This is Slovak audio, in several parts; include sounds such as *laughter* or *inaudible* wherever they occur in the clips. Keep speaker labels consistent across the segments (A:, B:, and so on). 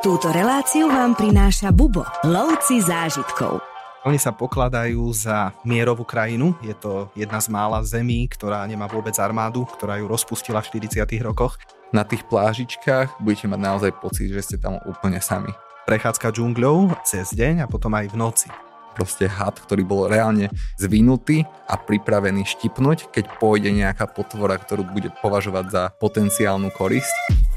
A: Túto reláciu vám prináša Bubo, lovci zážitkov.
B: Oni sa pokladajú za mierovú krajinu. Je to jedna z mála zemí, ktorá nemá vôbec armádu, ktorá ju rozpustila v 40. rokoch.
C: Na tých plážičkách budete mať naozaj pocit, že ste tam úplne sami.
B: Prechádzka džungľou cez deň a potom aj v noci.
C: Proste had, ktorý bol reálne zvinutý a pripravený štipnúť, keď pôjde nejaká potvora, ktorú bude považovať za potenciálnu korisť.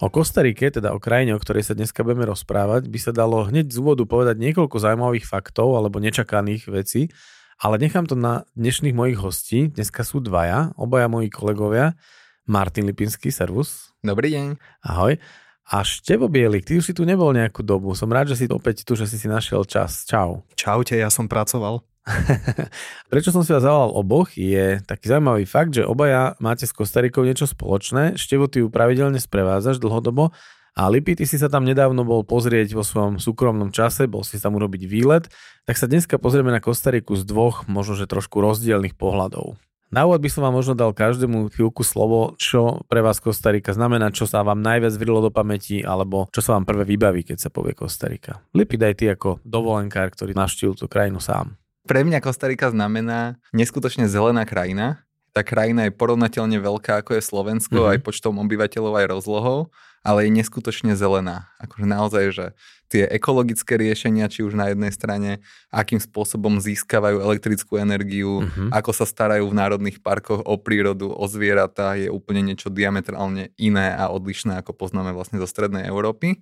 D: O Kostarike, teda o krajine, o ktorej sa dneska budeme rozprávať, by sa dalo hneď z úvodu povedať niekoľko zaujímavých faktov alebo nečakaných vecí, ale nechám to na dnešných mojich hostí. Dneska sú dvaja, obaja moji kolegovia. Martin Lipinský, servus.
C: Dobrý deň.
D: Ahoj. A Števo Bielik, ty už si tu nebol nejakú dobu. Som rád, že si opäť tu, že si si našiel čas. Čau.
B: Čaute, ja som pracoval. *laughs*
D: Prečo som si vás zavolal oboch, je taký zaujímavý fakt, že obaja máte s Kostarikou niečo spoločné. Števo, ty ju pravidelne sprevádzaš dlhodobo a Lipi, ty si sa tam nedávno bol pozrieť vo svojom súkromnom čase, bol si tam urobiť výlet, tak sa dneska pozrieme na Kostariku z dvoch, možno že trošku rozdielných pohľadov. Na úvod by som vám možno dal každému chvíľku slovo, čo pre vás Kostarika znamená, čo sa vám najviac vrilo do pamäti, alebo čo sa vám prvé vybaví, keď sa povie Kostarika. Lipi, daj ty ako dovolenkár, ktorý navštívil tú krajinu sám.
C: Pre mňa Kostarika znamená neskutočne zelená krajina. Tá krajina je porovnateľne veľká ako je Slovensko, mm-hmm. aj počtom obyvateľov, aj rozlohou, ale je neskutočne zelená. Akože naozaj, že tie ekologické riešenia, či už na jednej strane, akým spôsobom získavajú elektrickú energiu, mm-hmm. ako sa starajú v národných parkoch o prírodu, o zvieratá, je úplne niečo diametrálne iné a odlišné, ako poznáme vlastne zo strednej Európy.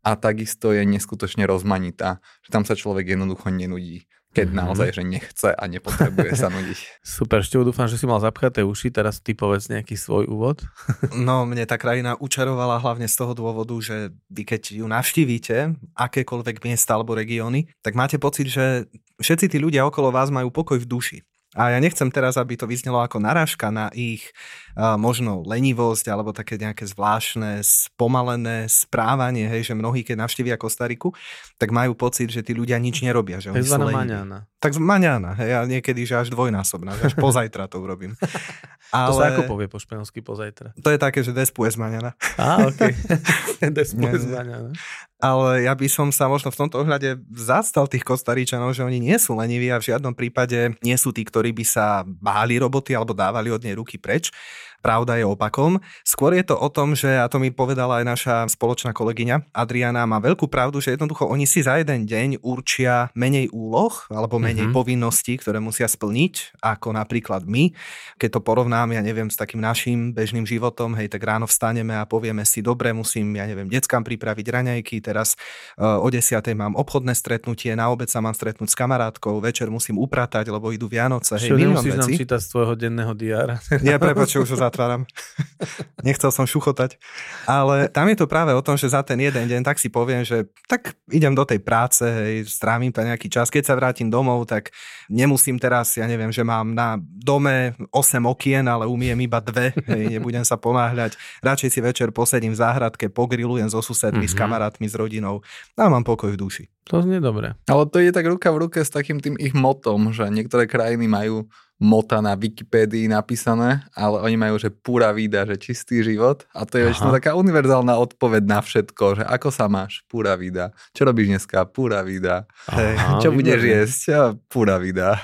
C: A takisto je neskutočne rozmanitá, že tam sa človek jednoducho nenudí keď mm-hmm. naozaj, že nechce a nepotrebuje sa nudiť. *laughs*
D: Super, ešte dúfam, že si mal zapchaté uši, teraz ty povedz nejaký svoj úvod. *laughs*
B: no, mne tá krajina učarovala hlavne z toho dôvodu, že vy keď ju navštívite, akékoľvek miesta alebo regióny, tak máte pocit, že všetci tí ľudia okolo vás majú pokoj v duši. A ja nechcem teraz, aby to vyznelo ako narážka na ich možno lenivosť alebo také nejaké zvláštne, spomalené správanie, hej, že mnohí, keď navštívia Kostariku, tak majú pocit, že tí ľudia nič nerobia. Že sú
D: maňána.
B: Tak maňána, hej, a niekedy, že až dvojnásobná, že až pozajtra to urobím.
D: Ale... *laughs* To sa ako povie po španielsky pozajtra?
B: To je také, že despues maňana.
D: Á, ok. *laughs* *laughs* despues maňana
B: ale ja by som sa možno v tomto ohľade zastal tých Kostaričanov, že oni nie sú leniví a v žiadnom prípade nie sú tí, ktorí by sa báli roboty alebo dávali od nej ruky preč. Pravda je opakom. Skôr je to o tom, že, a to mi povedala aj naša spoločná kolegyňa Adriana, má veľkú pravdu, že jednoducho oni si za jeden deň určia menej úloh alebo menej mm-hmm. povinností, ktoré musia splniť, ako napríklad my. Keď to porovnám, ja neviem, s takým našim bežným životom, hej, tak ráno vstaneme a povieme si, dobre, musím, ja neviem, deckám pripraviť raňajky, teraz uh, o 10. mám obchodné stretnutie, na obed sa mám stretnúť s kamarátkou, večer musím upratať, lebo idú Vianoce.
D: Hej, Čo, nemusíš nám čítať z tvojho denného diára.
B: Ja prepáč, už zatváram. *laughs* Nechcel som šuchotať. Ale tam je to práve o tom, že za ten jeden deň tak si poviem, že tak idem do tej práce, hej, strávim tam nejaký čas. Keď sa vrátim domov, tak nemusím teraz, ja neviem, že mám na dome 8 okien, ale umiem iba dve, hej, nebudem sa ponáhľať. Radšej si večer posedím v záhradke, pogrilujem so susedmi, mm-hmm. s mhm. kamarátmi, s rodinou a mám pokoj v duši.
D: To znie dobre.
C: Ale to je tak ruka v ruke s takým tým ich motom, že niektoré krajiny majú mota na Wikipédii napísané, ale oni majú, že púra vida, že čistý život. A to je väčšinou taká univerzálna odpoveď na všetko, že ako sa máš, púra vida, čo robíš dneska, púra vida, Aha, čo budeš jesť, ja, púra vida.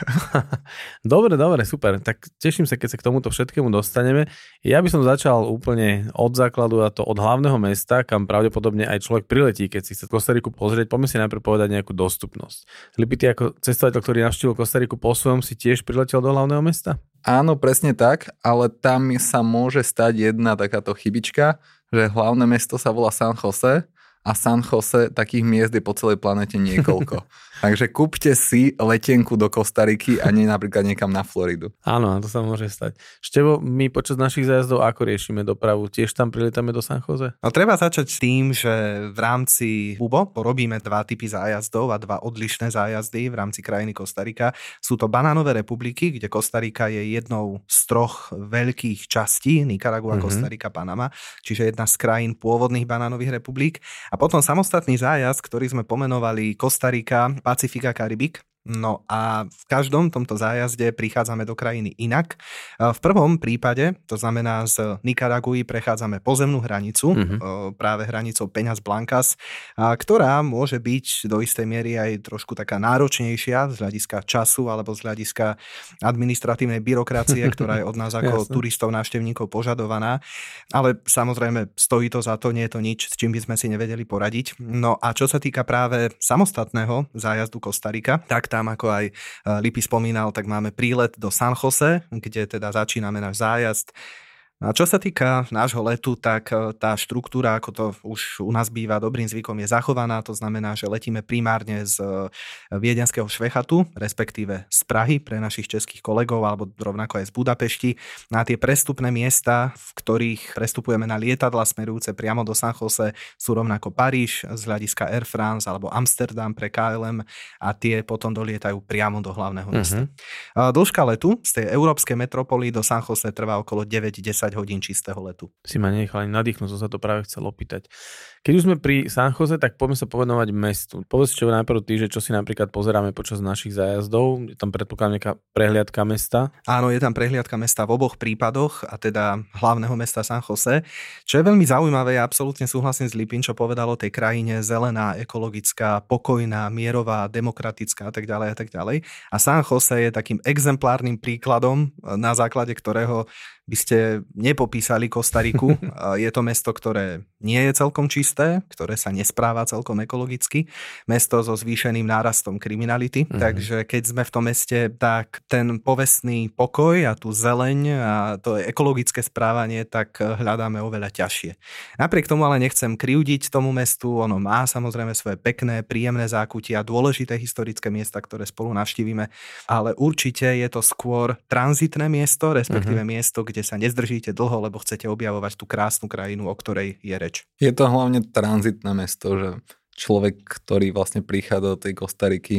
C: *laughs*
D: dobre, dobre, super, tak teším sa, keď sa k tomuto všetkému dostaneme. Ja by som začal úplne od základu a to od hlavného mesta, kam pravdepodobne aj človek priletí, keď si chce Kostariku pozrieť, poďme si najprv povedať nejakú dostupnosť. Lipy, ty ako cestovateľ, ktorý navštívil Kostariku po svojom, si tiež priletel do hlavného hlavného mesta?
C: Áno, presne tak, ale tam sa môže stať jedna takáto chybička, že hlavné mesto sa volá San Jose a San Jose takých miest je po celej planete niekoľko. *laughs* Takže kúpte si letenku do Kostariky a nie napríklad niekam na Floridu.
D: Áno, to sa môže stať. Števo, my počas našich zájazdov ako riešime dopravu? Tiež tam prilietame do San Jose?
B: No treba začať s tým, že v rámci UBO porobíme dva typy zájazdov a dva odlišné zájazdy v rámci krajiny Kostarika. Sú to banánové republiky, kde Kostarika je jednou z troch veľkých častí, Nicaragua, mm-hmm. Kostarika, Panama, čiže jedna z krajín pôvodných banánových republik. A potom samostatný zájazd, ktorý sme pomenovali Kostarika, Pacifika Karibik, No a v každom tomto zájazde prichádzame do krajiny inak. V prvom prípade, to znamená z Nikaraguji prechádzame pozemnú hranicu, mm-hmm. práve hranicou Peňaz Blancas, ktorá môže byť do istej miery aj trošku taká náročnejšia z hľadiska času alebo z hľadiska administratívnej byrokracie, *laughs* ktorá je od nás ako turistov, návštevníkov požadovaná. Ale samozrejme stojí to za to, nie je to nič, s čím by sme si nevedeli poradiť. No a čo sa týka práve samostatného zájazdu Kostarika, tak tam, ako aj eh, Lipy spomínal, tak máme prílet do San Jose, kde teda začíname náš zájazd a čo sa týka nášho letu, tak e, tá štruktúra, ako to už u nás býva dobrým zvykom, je zachovaná. To znamená, že letíme primárne z e, viedenského Švechatu, respektíve z Prahy pre našich českých kolegov, alebo rovnako aj z Budapešti. Na tie prestupné miesta, v ktorých prestupujeme na lietadla smerujúce priamo do San Jose, sú rovnako Paríž z hľadiska Air France alebo Amsterdam pre KLM a tie potom dolietajú priamo do hlavného mesta. Uh-huh. Dĺžka letu z tej európskej metropoly do San Jose trvá okolo 9-10 10 hodín čistého letu.
D: Si ma nechal ani nadýchnuť, som sa to práve chcel opýtať. Keď už sme pri San Jose, tak poďme sa povenovať mestu. Povedz čo najprv ty, že čo si napríklad pozeráme počas našich zájazdov. Je tam predpokladám nejaká prehliadka mesta?
B: Áno, je tam prehliadka mesta v oboch prípadoch, a teda hlavného mesta San Jose. Čo je veľmi zaujímavé, ja absolútne súhlasím s Lipin, čo povedal o tej krajine zelená, ekologická, pokojná, mierová, demokratická a tak ďalej a tak ďalej. A San Jose je takým exemplárnym príkladom, na základe ktorého by ste nepopísali Kostariku. *laughs* Je to mesto, ktoré nie je celkom čisté, ktoré sa nespráva celkom ekologicky. Mesto so zvýšeným nárastom kriminality. Mm-hmm. Takže keď sme v tom meste, tak ten povestný pokoj a tú zeleň a to ekologické správanie, tak hľadáme oveľa ťažšie. Napriek tomu ale nechcem kriudiť tomu mestu. Ono má samozrejme svoje pekné, príjemné zákutia, dôležité historické miesta, ktoré spolu navštívime, ale určite je to skôr tranzitné miesto, respektíve mm-hmm. miesto, kde kde sa nezdržíte dlho, lebo chcete objavovať tú krásnu krajinu, o ktorej je reč.
C: Je to hlavne tranzitné mesto, že človek, ktorý vlastne prichádza do tej Kostariky,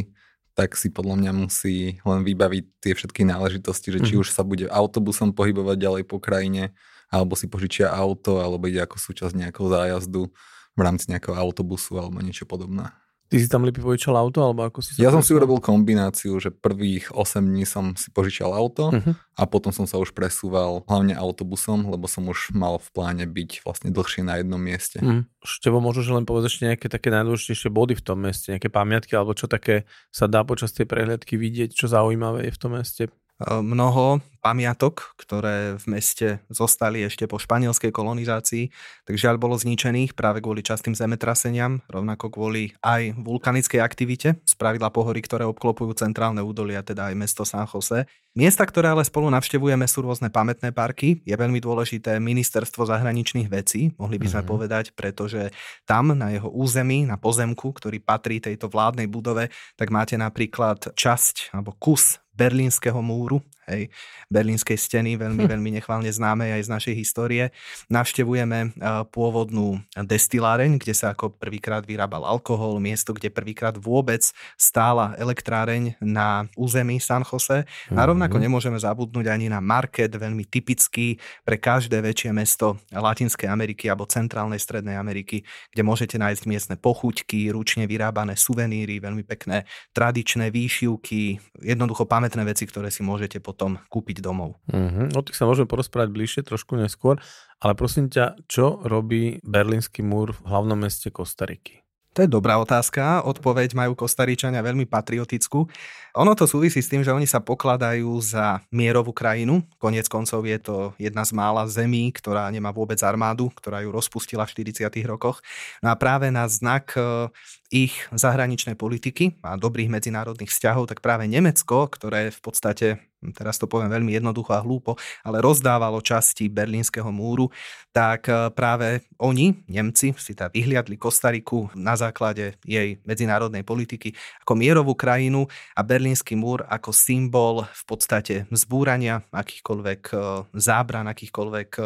C: tak si podľa mňa musí len vybaviť tie všetky náležitosti, že či mm-hmm. už sa bude autobusom pohybovať ďalej po krajine, alebo si požičia auto, alebo ide ako súčasť nejakého zájazdu v rámci nejakého autobusu alebo niečo podobné.
D: Ty si tam Lipy požičal auto, alebo ako si
C: Ja som si urobil kombináciu, že prvých 8 dní som si požičal auto uh-huh. a potom som sa už presúval hlavne autobusom, lebo som už mal v pláne byť vlastne dlhšie na jednom mieste. Uh-huh.
D: Števo, možno, že len povedať ešte nejaké také najdôležitejšie body v tom meste, nejaké pamiatky, alebo čo také sa dá počas tej prehliadky vidieť, čo zaujímavé je v tom meste?
B: Mnoho pamiatok, ktoré v meste zostali ešte po španielskej kolonizácii, tak žiaľ bolo zničených práve kvôli častým zemetraseniam, rovnako kvôli aj vulkanickej aktivite, spravidla pohory, ktoré obklopujú centrálne údolia, teda aj mesto San Jose. Miesta, ktoré ale spolu navštevujeme, sú rôzne pamätné parky. Je veľmi dôležité ministerstvo zahraničných vecí, mohli by sme mm-hmm. povedať, pretože tam na jeho území, na pozemku, ktorý patrí tejto vládnej budove, tak máte napríklad časť alebo kus berlínskeho múru, hej, berlínskej steny, veľmi, hm. veľmi nechválne známe aj z našej histórie. Navštevujeme eh, pôvodnú destiláreň, kde sa ako prvýkrát vyrábal alkohol, miesto, kde prvýkrát vôbec stála elektráreň na území San Jose. A rovnako mhm. nemôžeme zabudnúť ani na market, veľmi typický pre každé väčšie mesto Latinskej Ameriky alebo Centrálnej Strednej Ameriky, kde môžete nájsť miestne pochuťky, ručne vyrábané suveníry, veľmi pekné tradičné výšivky, jednoducho pamätné veci, ktoré si môžete potom kúpiť domov.
D: Uh-huh. O tých sa môžeme porozprávať bližšie trošku neskôr, ale prosím ťa, čo robí Berlínsky múr v hlavnom meste Kostariky?
B: To je dobrá otázka. Odpoveď majú Kostaričania veľmi patriotickú. Ono to súvisí s tým, že oni sa pokladajú za mierovú krajinu. Konec koncov je to jedna z mála zemí, ktorá nemá vôbec armádu, ktorá ju rozpustila v 40. rokoch. No a práve na znak e, ich zahraničnej politiky a dobrých medzinárodných vzťahov, tak práve Nemecko, ktoré v podstate teraz to poviem veľmi jednoducho a hlúpo, ale rozdávalo časti berlínskeho múru, tak e, práve oni, Nemci, si tá vyhliadli Kostariku na základe jej medzinárodnej politiky ako mierovú krajinu a berlínsky múr ako symbol v podstate zbúrania akýchkoľvek e, zábran, akýchkoľvek e,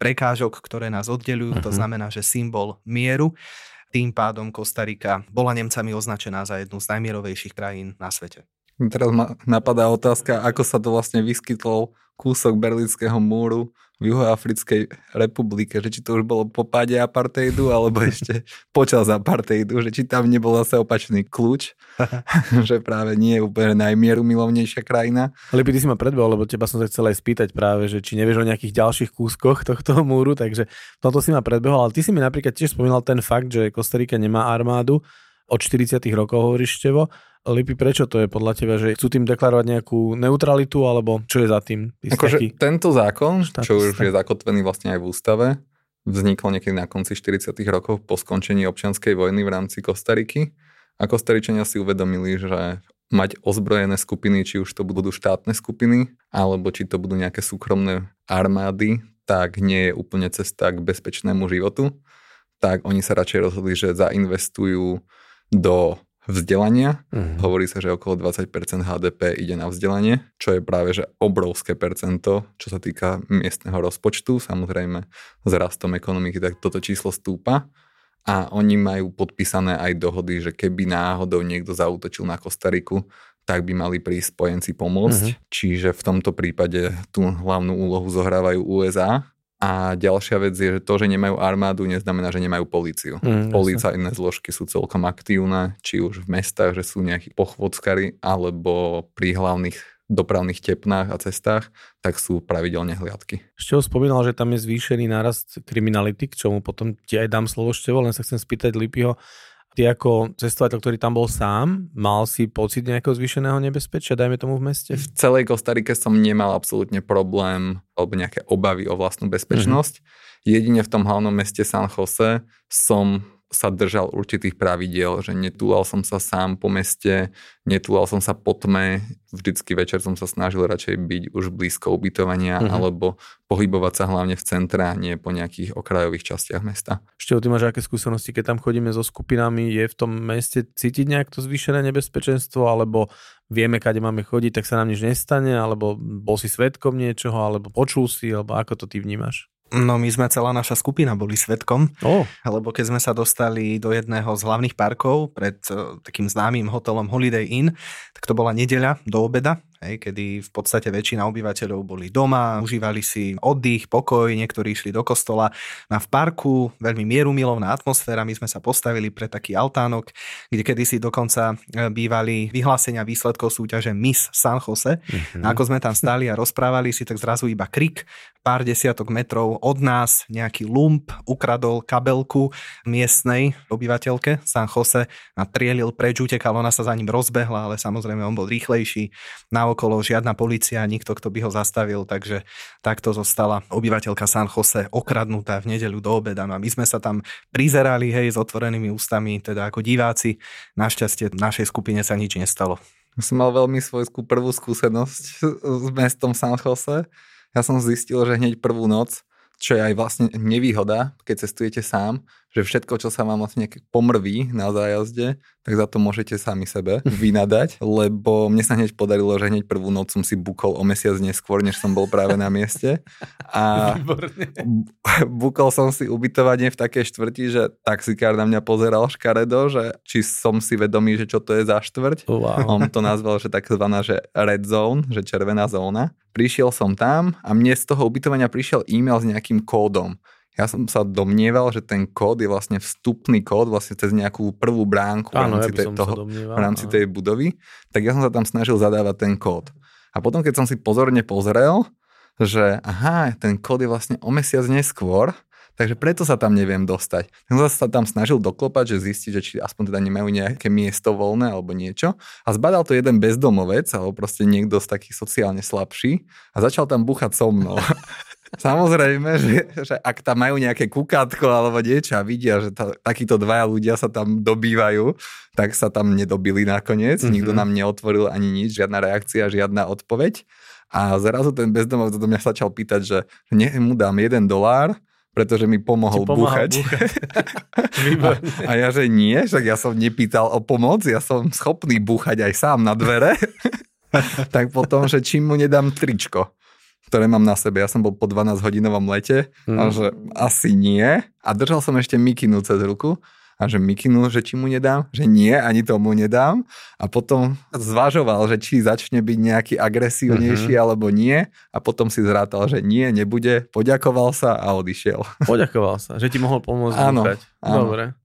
B: prekážok, ktoré nás oddelujú. To mhm. znamená, že symbol mieru. Tým pádom Kostarika bola Nemcami označená za jednu z najmierovejších krajín na svete.
C: Teraz ma napadá otázka, ako sa to vlastne vyskytlo kúsok berlínskeho múru v Juhoafrickej republike, že či to už bolo po páde apartheidu, alebo ešte *laughs* počas apartheidu, že či tam nebol zase opačný kľúč, *laughs* že práve nie je úplne najmieru milovnejšia krajina.
D: Ale ty si ma predbehol, lebo teba som sa chcel aj spýtať práve, že či nevieš o nejakých ďalších kúskoch tohto múru, takže toto si ma predbehol, ale ty si mi napríklad tiež spomínal ten fakt, že Kostarika nemá armádu, od 40 rokov hovoríš Števo, Lipi, prečo to je podľa teba, že chcú tým deklarovať nejakú neutralitu, alebo čo je za tým?
C: Akože tento zákon, štátista. čo už je zakotvený vlastne aj v ústave, vznikol niekedy na konci 40 rokov po skončení občianskej vojny v rámci Kostariky a Kostaričania si uvedomili, že mať ozbrojené skupiny, či už to budú štátne skupiny, alebo či to budú nejaké súkromné armády, tak nie je úplne cesta k bezpečnému životu. Tak oni sa radšej rozhodli, že zainvestujú do vzdelania. Uh-huh. Hovorí sa, že okolo 20% HDP ide na vzdelanie, čo je práve že obrovské percento, čo sa týka miestneho rozpočtu. Samozrejme s rastom ekonomiky tak toto číslo stúpa a oni majú podpísané aj dohody, že keby náhodou niekto zautočil na Kostariku, tak by mali prísť spojenci pomôcť. Uh-huh. Čiže v tomto prípade tú hlavnú úlohu zohrávajú USA a ďalšia vec je, že to, že nemajú armádu, neznamená, že nemajú políciu. Mm, Policajné zložky sú celkom aktívne, či už v mestách, že sú nejakí pochvodskari, alebo pri hlavných dopravných tepnách a cestách, tak sú pravidelne hliadky.
D: Števo spomínal, že tam je zvýšený nárast kriminality, k čomu potom ti aj dám slovo Števo, len sa chcem spýtať Lipiho, Ty ako cestovateľ, ktorý tam bol sám, mal si pocit nejakého zvýšeného nebezpečia, dajme tomu v meste?
C: V celej Kostarike som nemal absolútne problém alebo nejaké obavy o vlastnú bezpečnosť. Mm-hmm. Jedine v tom hlavnom meste San Jose som sa držal určitých pravidiel, že netúlal som sa sám po meste, netúlal som sa po tme, vždycky večer som sa snažil radšej byť už blízko ubytovania uh-huh. alebo pohybovať sa hlavne v centre nie po nejakých okrajových častiach mesta.
D: Ešte ty máš aké skúsenosti, keď tam chodíme so skupinami, je v tom meste cítiť nejak to zvýšené nebezpečenstvo, alebo vieme, kade máme chodiť, tak sa nám nič nestane, alebo bol si svetkom niečoho, alebo počul si, alebo ako to ty vnímaš?
B: No my sme celá naša skupina boli svetkom, oh. lebo keď sme sa dostali do jedného z hlavných parkov pred uh, takým známym hotelom Holiday Inn, tak to bola nedeľa do obeda hej, kedy v podstate väčšina obyvateľov boli doma, užívali si oddych, pokoj, niektorí išli do kostola. Na v parku veľmi mierumilovná atmosféra, my sme sa postavili pre taký altánok, kde kedysi dokonca e, bývali vyhlásenia výsledkov súťaže Miss San Jose. Mm-hmm. A ako sme tam stáli a rozprávali si, tak zrazu iba krik, pár desiatok metrov od nás nejaký lump ukradol kabelku miestnej obyvateľke San Jose a trielil preč, utekal, ona sa za ním rozbehla, ale samozrejme on bol rýchlejší. Na okolo žiadna policia, nikto, kto by ho zastavil, takže takto zostala obyvateľka San Jose okradnutá v nedeľu do obeda. No a my sme sa tam prizerali, hej, s otvorenými ústami, teda ako diváci. Našťastie našej skupine sa nič nestalo.
C: Som mal veľmi svojskú prvú skúsenosť s mestom San Jose. Ja som zistil, že hneď prvú noc čo je aj vlastne nevýhoda, keď cestujete sám, že všetko, čo sa vám vlastne pomrví na zájazde, tak za to môžete sami sebe *laughs* vynadať, lebo mne sa hneď podarilo, že hneď prvú noc som si bukol o mesiac neskôr, než som bol práve na mieste. A *laughs* *laughs* bukol som si ubytovanie v takej štvrti, že taxikár na mňa pozeral škaredo, že či som si vedomý, že čo to je za štvrť. Wow. On to nazval, že takzvaná, že red zone, že červená zóna. Prišiel som tam a mne z toho ubytovania prišiel e-mail s nejakým kódom. Ja som sa domnieval, že ten kód je vlastne vstupný kód vlastne cez nejakú prvú bránku
D: Áno,
C: v rámci,
D: ja
C: tej, toho,
D: domnieval,
C: v rámci tej budovy. Tak ja som sa tam snažil zadávať ten kód. A potom, keď som si pozorne pozrel, že aha, ten kód je vlastne o mesiac neskôr, takže preto sa tam neviem dostať. Tak som sa tam snažil doklopať, že zistiť, že či aspoň teda nemajú nejaké miesto voľné alebo niečo. A zbadal to jeden bezdomovec, alebo proste niekto z takých sociálne slabší a začal tam buchať so mnou. *laughs* Samozrejme, že, že ak tam majú nejaké kukátko alebo niečo a vidia, že ta, takíto dvaja ľudia sa tam dobývajú, tak sa tam nedobili nakoniec. Mm-hmm. Nikto nám neotvoril ani nič, žiadna reakcia, žiadna odpoveď. A zrazu ten bezdomovec do mňa začal pýtať, že ne, mu dám jeden dolár, pretože mi pomohol búchať. búchať. *laughs* a, a ja, že nie, však ja som nepýtal o pomoc, ja som schopný búchať aj sám na dvere. *laughs* tak potom, že čím mu nedám tričko ktoré mám na sebe. Ja som bol po 12 hodinovom lete mm. a že asi nie. A držal som ešte mikinu cez ruku a že mikinu, že či mu nedám, že nie, ani tomu nedám a potom zvažoval, že či začne byť nejaký agresívnejší uh-huh. alebo nie a potom si zrátal, že nie, nebude, poďakoval sa a odišiel.
D: Poďakoval sa, že ti mohol pomôcť
C: áno, áno.
D: Dobre.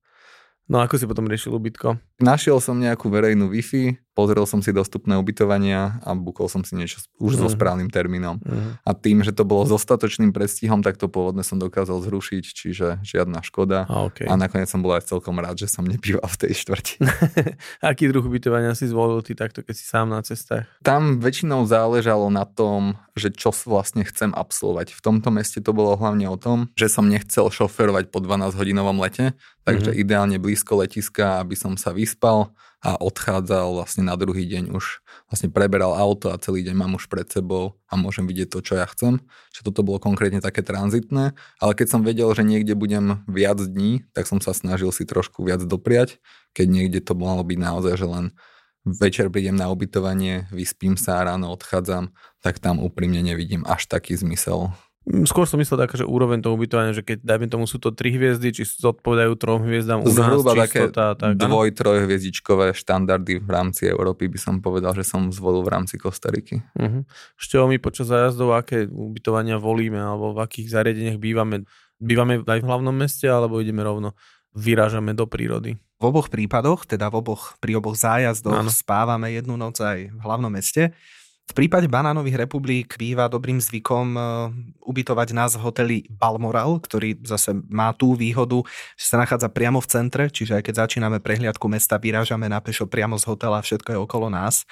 D: No ako si potom riešil ubytko?
C: Našiel som nejakú verejnú Wi-Fi, pozrel som si dostupné ubytovania a bukol som si niečo už uh-huh. so mhm. správnym termínom. Uh-huh. A tým, že to bolo s dostatočným predstihom, tak to pôvodne som dokázal zrušiť, čiže žiadna škoda.
D: A, okay.
C: a nakoniec som bol aj celkom rád, že som nebýval v tej štvrti. *laughs* *laughs*
D: Aký druh ubytovania si zvolil ty takto, keď si sám na cestách?
C: Tam väčšinou záležalo na tom, že čo vlastne chcem absolvovať. V tomto meste to bolo hlavne o tom, že som nechcel šoferovať po 12 hodinovom lete, takže uh-huh. ideálne blízko letiska, aby som sa vyspal a odchádzal vlastne na druhý deň už. Vlastne preberal auto a celý deň mám už pred sebou a môžem vidieť to, čo ja chcem. Čiže toto bolo konkrétne také tranzitné, ale keď som vedel, že niekde budem viac dní, tak som sa snažil si trošku viac dopriať, keď niekde to malo byť naozaj, že len večer prídem na ubytovanie, vyspím sa a ráno odchádzam, tak tam úprimne nevidím až taký zmysel
D: skôr som myslel také, že úroveň toho ubytovania, že keď dajme tomu sú to tri hviezdy, či zodpovedajú trom hviezdám u nás,
C: Zhruba
D: čistota,
C: také tak, dvoj, troj hviezdičkové štandardy v rámci Európy by som povedal, že som zvolil v rámci Kostariky.
D: Uh-huh. Števo, my počas zájazdov, aké ubytovania volíme, alebo v akých zariadeniach bývame? Bývame aj v hlavnom meste, alebo ideme rovno, vyrážame do prírody?
B: V oboch prípadoch, teda v oboch, pri oboch zájazdoch ano. spávame jednu noc aj v hlavnom meste. V prípade banánových republik býva dobrým zvykom e, ubytovať nás v hoteli Balmoral, ktorý zase má tú výhodu, že sa nachádza priamo v centre, čiže aj keď začíname prehliadku mesta, vyrážame na pešo priamo z hotela, všetko je okolo nás.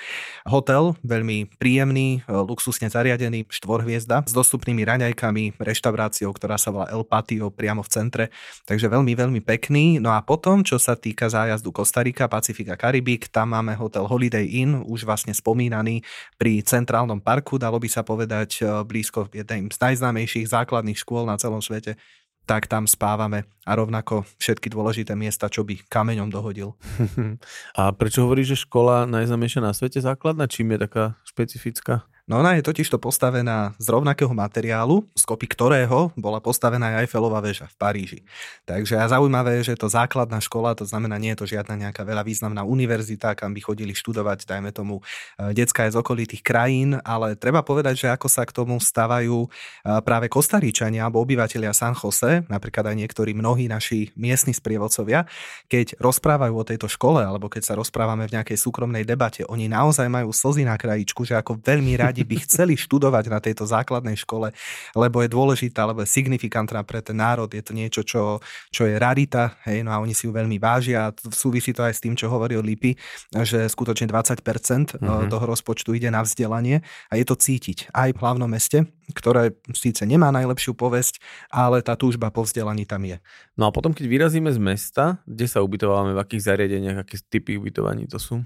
B: Hotel, veľmi príjemný, e, luxusne zariadený, štvorhviezda, s dostupnými raňajkami, reštauráciou, ktorá sa volá El Patio priamo v centre, takže veľmi, veľmi pekný. No a potom, čo sa týka zájazdu Kostarika, Pacifika, Karibik, tam máme hotel Holiday Inn, už vlastne spomínaný pri centrálnom parku, dalo by sa povedať, e, blízko jednej z najznámejších základných škôl na celom svete, tak tam spávame a rovnako všetky dôležité miesta, čo by kameňom dohodil. *laughs*
D: A prečo hovoríš, že škola najznámejšia na svete základná? Čím je taká špecifická?
B: No ona je totiž to postavená z rovnakého materiálu, z kopy ktorého bola postavená aj Eiffelová väža v Paríži. Takže a zaujímavé je, že to základná škola, to znamená, nie je to žiadna nejaká veľa významná univerzita, kam by chodili študovať, dajme tomu, e, je z okolitých krajín, ale treba povedať, že ako sa k tomu stavajú e, práve Kostaričania alebo obyvateľia San Jose, napríklad aj niektorí mnohí naši miestni sprievodcovia, keď rozprávajú o tejto škole alebo keď sa rozprávame v nejakej súkromnej debate, oni naozaj majú slzy na krajičku, že ako veľmi radi radi by chceli študovať na tejto základnej škole, lebo je dôležitá, lebo je signifikantná pre ten národ, je to niečo, čo, čo je rarita, hej, no a oni si ju veľmi vážia a súvisí to aj s tým, čo hovoril Lipy, že skutočne 20% mm-hmm. toho rozpočtu ide na vzdelanie a je to cítiť aj v hlavnom meste, ktoré síce nemá najlepšiu povesť, ale tá túžba po vzdelaní tam je.
D: No a potom, keď vyrazíme z mesta, kde sa ubytovávame, v akých zariadeniach, aké typy ubytovaní to sú?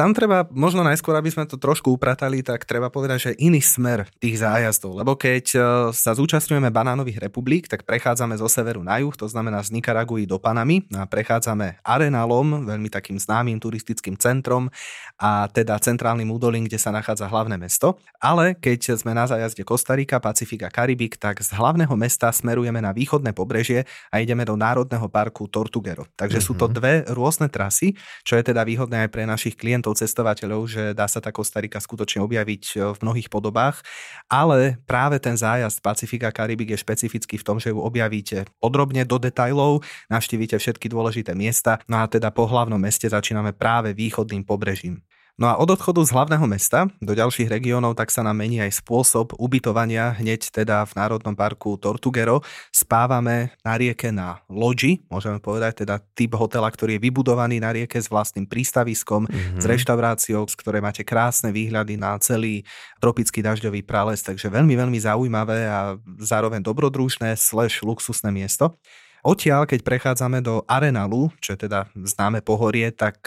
B: Tam treba, možno najskôr, aby sme to trošku upratali, tak treba povedať, že iný smer tých zájazdov. Lebo keď e, sa zúčastňujeme banánových republik, tak prechádzame zo severu na juh, to znamená z Nikaraguji do Panamy a prechádzame Arenalom, veľmi takým známym turistickým centrom a teda centrálnym údolím, kde sa nachádza hlavné mesto. Ale keď sme na zájazde Kostarika, Pacifika, Karibik, tak z hlavného mesta smerujeme na východné pobrežie a ideme do národného parku Tortuguero. Takže mm-hmm. sú to mhm. dve rôzne trasy, čo je teda výhodné aj pre našich klientov klientov, cestovateľov, že dá sa tá Kostarika skutočne objaviť e, v mnohých podobách, ale práve ten zájazd Pacifika Karibik je špecifický v tom, že ju objavíte podrobne do detajlov, navštívite všetky dôležité miesta, no a teda po hlavnom meste začíname práve východným pobrežím. No a od odchodu z hlavného mesta do ďalších regiónov tak sa nám mení aj spôsob ubytovania hneď teda v Národnom parku Tortugero. Spávame na rieke na loďi, môžeme povedať, teda typ hotela, ktorý je vybudovaný na rieke s vlastným prístaviskom, mm-hmm. s reštauráciou, z ktorej máte krásne výhľady na celý tropický dažďový prales, takže veľmi, veľmi zaujímavé a zároveň dobrodružné slash luxusné miesto. Odtiaľ, keď prechádzame do Arenalu, čo je teda známe pohorie, tak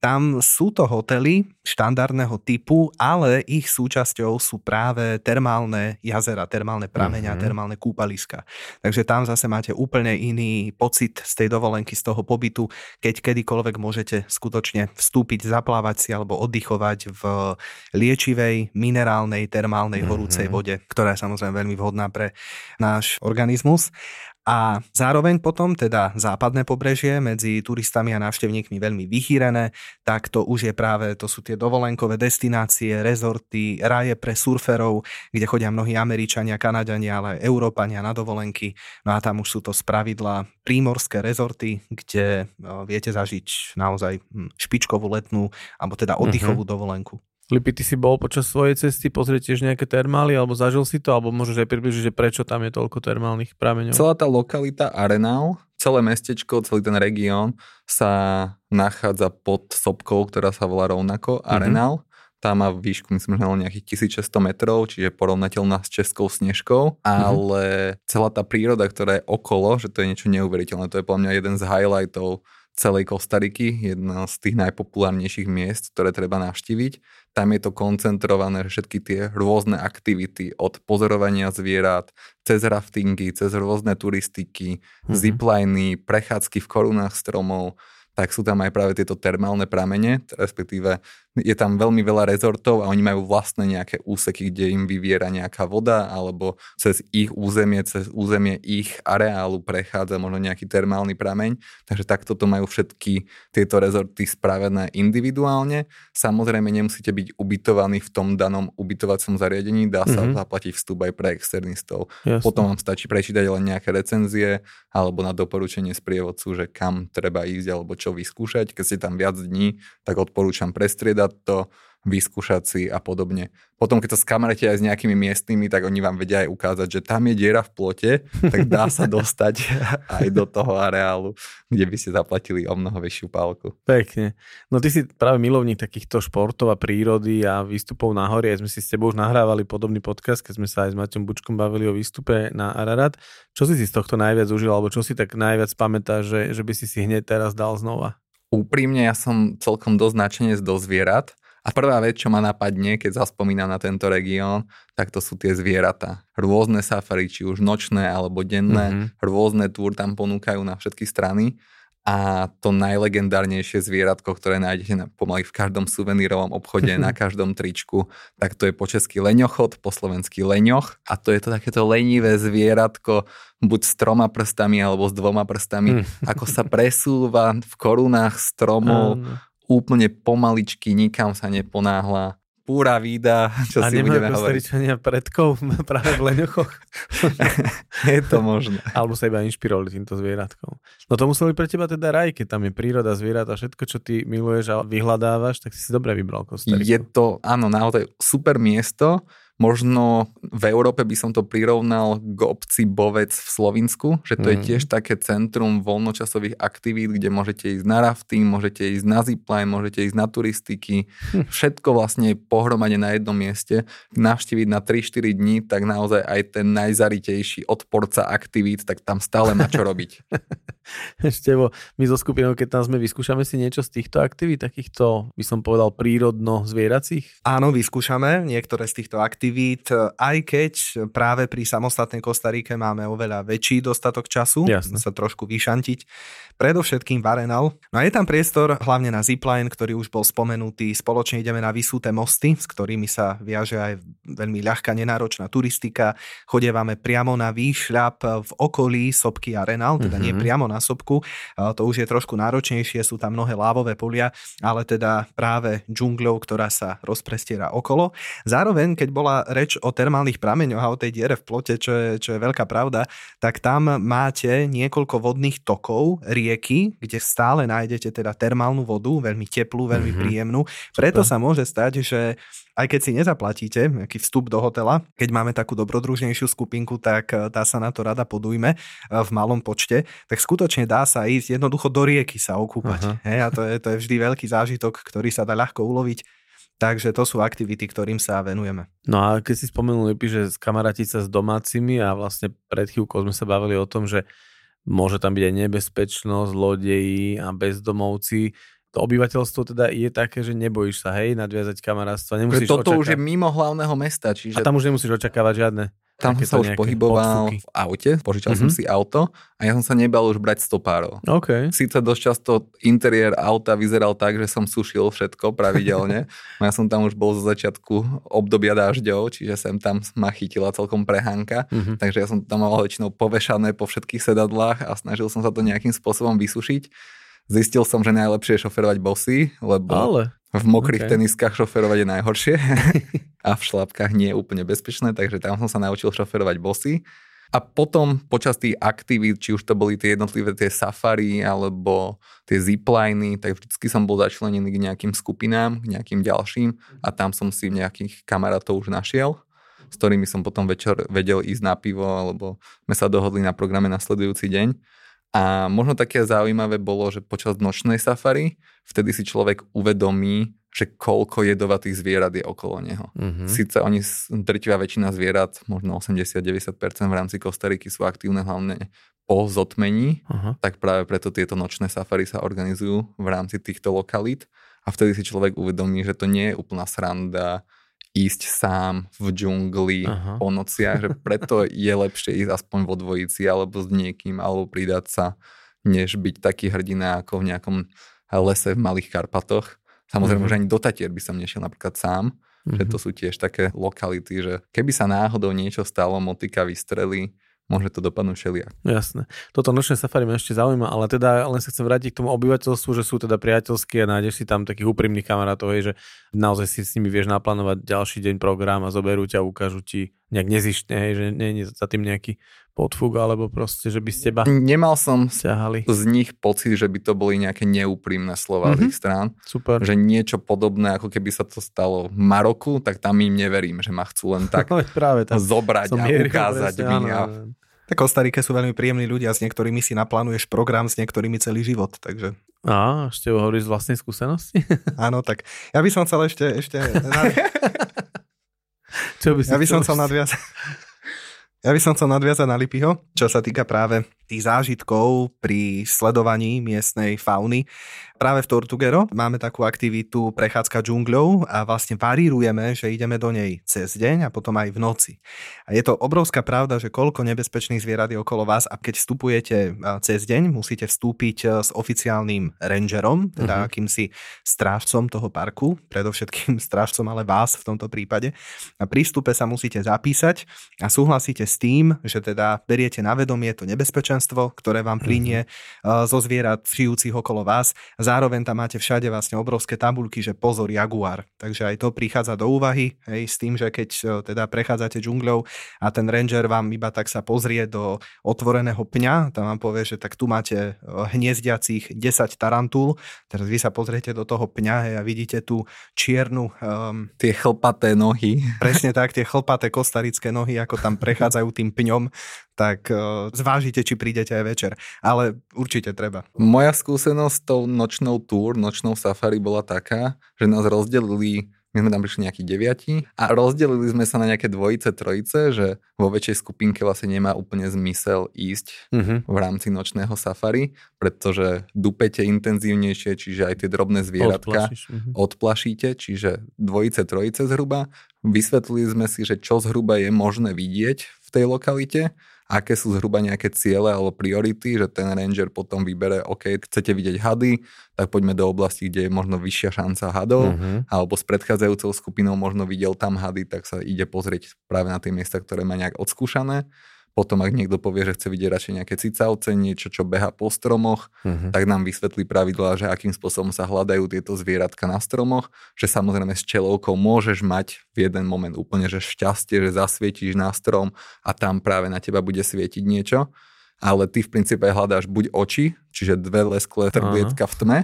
B: tam sú to hotely štandardného typu, ale ich súčasťou sú práve termálne jazera, termálne prameňa, mm-hmm. termálne kúpaliska. Takže tam zase máte úplne iný pocit z tej dovolenky, z toho pobytu, keď kedykoľvek môžete skutočne vstúpiť, zaplávať si alebo oddychovať v liečivej, minerálnej, termálnej, horúcej mm-hmm. vode, ktorá je samozrejme veľmi vhodná pre náš organizmus. A zároveň potom teda západné pobrežie medzi turistami a návštevníkmi veľmi vychýrené, tak to už je práve, to sú tie dovolenkové destinácie, rezorty, raje pre surferov, kde chodia mnohí Američania, Kanadania, ale aj Európania na dovolenky. No a tam už sú to spravidla prímorské rezorty, kde viete zažiť naozaj hm, špičkovú letnú, alebo teda oddychovú uh-huh. dovolenku.
D: Lipi, ty si bol počas svojej cesty pozrieť tiež nejaké termály, alebo zažil si to, alebo môžeš aj približiť, že prečo tam je toľko termálnych prameňov?
C: Celá tá lokalita Arenal, celé mestečko, celý ten región sa nachádza pod sopkou, ktorá sa volá rovnako mhm. Arenal. Mm-hmm. Tá má výšku, myslím, že nejakých 1600 metrov, čiže porovnateľná s Českou snežkou, mm-hmm. ale celá tá príroda, ktorá je okolo, že to je niečo neuveriteľné, to je podľa mňa jeden z highlightov celej Kostariky, jedno z tých najpopulárnejších miest, ktoré treba navštíviť. Tam je to koncentrované, všetky tie rôzne aktivity od pozorovania zvierat, cez raftingy, cez rôzne turistiky, mm-hmm. zipliny, prechádzky v korunách stromov, tak sú tam aj práve tieto termálne pramene, respektíve je tam veľmi veľa rezortov a oni majú vlastné nejaké úseky, kde im vyviera nejaká voda alebo cez ich územie, cez územie ich areálu prechádza možno nejaký termálny prameň. Takže takto to majú všetky tieto rezorty spravené individuálne. Samozrejme nemusíte byť ubytovaní v tom danom ubytovacom zariadení, dá sa mm-hmm. zaplatiť vstup aj pre externistov. Jasne. Potom vám stačí prečítať len nejaké recenzie alebo na doporučenie sprievodcu, že kam treba ísť alebo čo vyskúšať. Keď ste tam viac dní, tak odporúčam prestriedať vystriedať to, vyskúšať si a podobne. Potom, keď sa skamarete aj s nejakými miestnymi, tak oni vám vedia aj ukázať, že tam je diera v plote, tak dá sa *laughs* dostať aj do toho areálu, kde by ste zaplatili o mnoho vyššiu pálku.
D: Pekne. No ty si práve milovník takýchto športov a prírody a výstupov na hory. Sme si s tebou už nahrávali podobný podcast, keď sme sa aj s Maťom Bučkom bavili o výstupe na Ararat. Čo si si z tohto najviac užil, alebo čo si tak najviac pamätáš, že, že by si si hneď teraz dal znova?
C: Úprimne ja som celkom dosť načenec do zvierat. A prvá vec, čo ma napadne, keď zaspomínam na tento región, tak to sú tie zvieratá. Rôzne safari, či už nočné alebo denné, mm-hmm. rôzne túr tam ponúkajú na všetky strany a to najlegendárnejšie zvieratko, ktoré nájdete na, pomaly v každom suvenírovom obchode, na *laughs* každom tričku, tak to je po česky leňochod, po slovensky leňoch. A to je to takéto lenivé zvieratko, buď s troma prstami alebo s dvoma prstami, hm. ako sa presúva v korunách stromov, úplne pomaličky, nikam sa neponáhla púra vída, čo
D: a
C: si budeme hovoriť.
D: A predkov *laughs* práve v leňochoch? *laughs*
C: je to možné.
D: Alebo sa iba inšpirovali týmto zvieratkom. No to museli pre teba teda raj, keď tam je príroda, zvieratá, všetko, čo ty miluješ a vyhľadávaš, tak si si dobre vybral Kostariku.
C: Je to, áno, naozaj super miesto. Možno v Európe by som to prirovnal k obci Bovec v Slovinsku, že to mm. je tiež také centrum voľnočasových aktivít, kde môžete ísť na rafting, môžete ísť na zipline, môžete ísť na turistiky. Hm. Všetko vlastne je pohromade na jednom mieste. Navštíviť na 3-4 dní, tak naozaj aj ten najzaritejší odporca aktivít, tak tam stále má čo robiť. *laughs* *laughs*
D: Števo, my zo skupinou, keď tam sme, vyskúšame si niečo z týchto aktivít, takýchto, by som povedal, prírodno-zvieracích?
B: Áno, vyskúšame niektoré z týchto aktivít aj keď práve pri samostatnej Kostarike máme oveľa väčší dostatok času, Jasne. sa trošku vyšantiť, predovšetkým Varenal. No a je tam priestor hlavne na zipline, ktorý už bol spomenutý, spoločne ideme na vysúte mosty, s ktorými sa viaže aj veľmi ľahká, nenáročná turistika. Chodievame priamo na výšľap v okolí sopky Arenal, teda mm-hmm. nie mhm. priamo na sopku, to už je trošku náročnejšie, sú tam mnohé lávové polia, ale teda práve džungľou, ktorá sa rozprestiera okolo. Zároveň, keď bola reč o termálnych prameňoch a o tej diere v plote, čo je, čo je veľká pravda, tak tam máte niekoľko vodných tokov, rieky, kde stále nájdete teda termálnu vodu, veľmi teplú, veľmi mm-hmm. príjemnú. Preto Super. sa môže stať, že aj keď si nezaplatíte nejaký vstup do hotela, keď máme takú dobrodružnejšiu skupinku, tak eh, tá sa na to rada podujme eh, v malom počte, tak skutočne dá sa ísť jednoducho do rieky sa okúpať. Hej, a to je, to je vždy veľký zážitok, ktorý sa dá ľahko uloviť Takže to sú aktivity, ktorým sa venujeme.
D: No a keď si spomenul, že kamaráti sa s domácimi a vlastne pred chvíľkou sme sa bavili o tom, že môže tam byť aj nebezpečnosť, zlodeji a bezdomovci. To obyvateľstvo teda je také, že nebojíš sa, hej, nadviazať kamarátstva.
C: Nemusíš Toto očakávať. už je mimo hlavného mesta. Čiže...
D: A tam už nemusíš očakávať žiadne
C: Tam som sa už pohyboval podfúky. v aute, požičal mm-hmm. som si auto a ja som sa nebal už brať stopárov.
D: Okay.
C: Sice dosť často interiér auta vyzeral tak, že som sušil všetko pravidelne. no *laughs* ja som tam už bol zo začiatku obdobia dažďov, čiže sem tam ma chytila celkom prehánka, mm-hmm. takže ja som tam mal väčšinou povešané po všetkých sedadlách a snažil som sa to nejakým spôsobom vysušiť. Zistil som, že najlepšie je šoferovať bosy, lebo Ale, v mokrých okay. teniskách šoferovať je najhoršie *laughs* a v šlapkách nie je úplne bezpečné, takže tam som sa naučil šoferovať bosy. A potom počas tých aktivít, či už to boli tie jednotlivé tie safari alebo tie zipliny, tak vždycky som bol začlenený k nejakým skupinám, k nejakým ďalším a tam som si nejakých kamarátov už našiel s ktorými som potom večer vedel ísť na pivo, alebo sme sa dohodli na programe nasledujúci deň. A možno také zaujímavé bolo, že počas nočnej safari vtedy si človek uvedomí, že koľko jedovatých zvierat je okolo neho. Mm-hmm. Sice oni, drtivá väčšina zvierat, možno 80-90% v rámci Kostariky sú aktívne hlavne po zotmení, uh-huh. tak práve preto tieto nočné safari sa organizujú v rámci týchto lokalít a vtedy si človek uvedomí, že to nie je úplná sranda ísť sám v džungli Aha. po nociach, že preto je lepšie ísť aspoň vo dvojici alebo s niekým alebo pridať sa, než byť taký hrdina ako v nejakom lese v Malých Karpatoch. Samozrejme, mm-hmm. že ani do Tatier by som nešiel napríklad sám, mm-hmm. že to sú tiež také lokality, že keby sa náhodou niečo stalo, motika vystrelí, môže to dopadnúť všelijak.
D: Jasné. Toto nočné safari ma ešte zaujíma, ale teda len sa chcem vrátiť k tomu obyvateľstvu, že sú teda priateľskí a nájdeš si tam takých úprimných kamarátov, hej, že naozaj si s nimi vieš naplánovať ďalší deň program a zoberú ťa, ukážu ti nejak nezištne, hej, že nie je za tým nejaký podfúk, alebo proste, že by ste teba
C: Nemal som ťahali. z nich pocit, že by to boli nejaké neúprimné slova mm-hmm. z ich strán.
D: Super.
C: Že niečo podobné, ako keby sa to stalo v Maroku, tak tam im neverím, že ma chcú len tak *laughs* no, práve tam zobrať a ukázať mi. A...
B: Tak Kostarike sú veľmi príjemní ľudia, s niektorými si naplánuješ program, s niektorými celý život, takže...
D: Á, ešte hovoríš z vlastnej skúsenosti?
B: Áno, tak ja by som chcel ešte... ešte *laughs*
D: Čo by si
B: ja by som chcel nadviazať... Ja by som chcel nadviazať na Lipiho, čo sa týka práve tých zážitkov pri sledovaní miestnej fauny. Práve v Tortugero máme takú aktivitu prechádzka džungľou a vlastne varírujeme, že ideme do nej cez deň a potom aj v noci. A je to obrovská pravda, že koľko nebezpečných zvierat je okolo vás a keď vstupujete cez deň, musíte vstúpiť e, s oficiálnym rangerom, teda uh-huh. akýmsi strážcom toho parku, predovšetkým *laughs* strážcom ale vás v tomto prípade. A prístupe sa musíte zapísať a súhlasíte s tým, že teda beriete na vedomie to nebezpečenstvo ktoré vám plinie uh, zo zvierat žijúcich okolo vás. Zároveň tam máte všade vlastne obrovské tabulky, že pozor, jaguár. Takže aj to prichádza do úvahy, hej, s tým, že keď uh, teda prechádzate džungľou a ten ranger vám iba tak sa pozrie do otvoreného pňa, tam vám povie, že tak tu máte uh, hniezdiacich 10 tarantul, teraz vy sa pozriete do toho pňa hej, a vidíte tú čiernu... Um,
C: tie chlpaté nohy.
B: Presne tak, tie chlpaté kostarické nohy, ako tam prechádzajú tým pňom, tak uh, zvážite, či prídete aj večer. Ale určite treba.
C: Moja skúsenosť s tou nočnou túr, nočnou safari bola taká, že nás rozdelili my sme tam prišli nejakí deviati a rozdelili sme sa na nejaké dvojice, trojice, že vo väčšej skupinke vlastne nemá úplne zmysel ísť uh-huh. v rámci nočného safari, pretože dupete intenzívnejšie, čiže aj tie drobné zvieratka uh-huh. odplašíte, čiže dvojice, trojice zhruba. Vysvetlili sme si, že čo zhruba je možné vidieť v tej lokalite aké sú zhruba nejaké ciele alebo priority, že ten ranger potom vybere, OK, chcete vidieť hady, tak poďme do oblasti, kde je možno vyššia šanca hadov, uh-huh. alebo s predchádzajúcou skupinou možno videl tam hady, tak sa ide pozrieť práve na tie miesta, ktoré má nejak odskúšané. Potom, ak niekto povie, že chce vidieť radšej nejaké cicavce, niečo, čo beha po stromoch, uh-huh. tak nám vysvetlí pravidlá, že akým spôsobom sa hľadajú tieto zvieratka na stromoch, že samozrejme s čelovkou môžeš mať v jeden moment úplne, že šťastie, že zasvietíš na strom a tam práve na teba bude svietiť niečo, ale ty v princípe hľadáš buď oči, čiže dve lesklé trblietka v tme,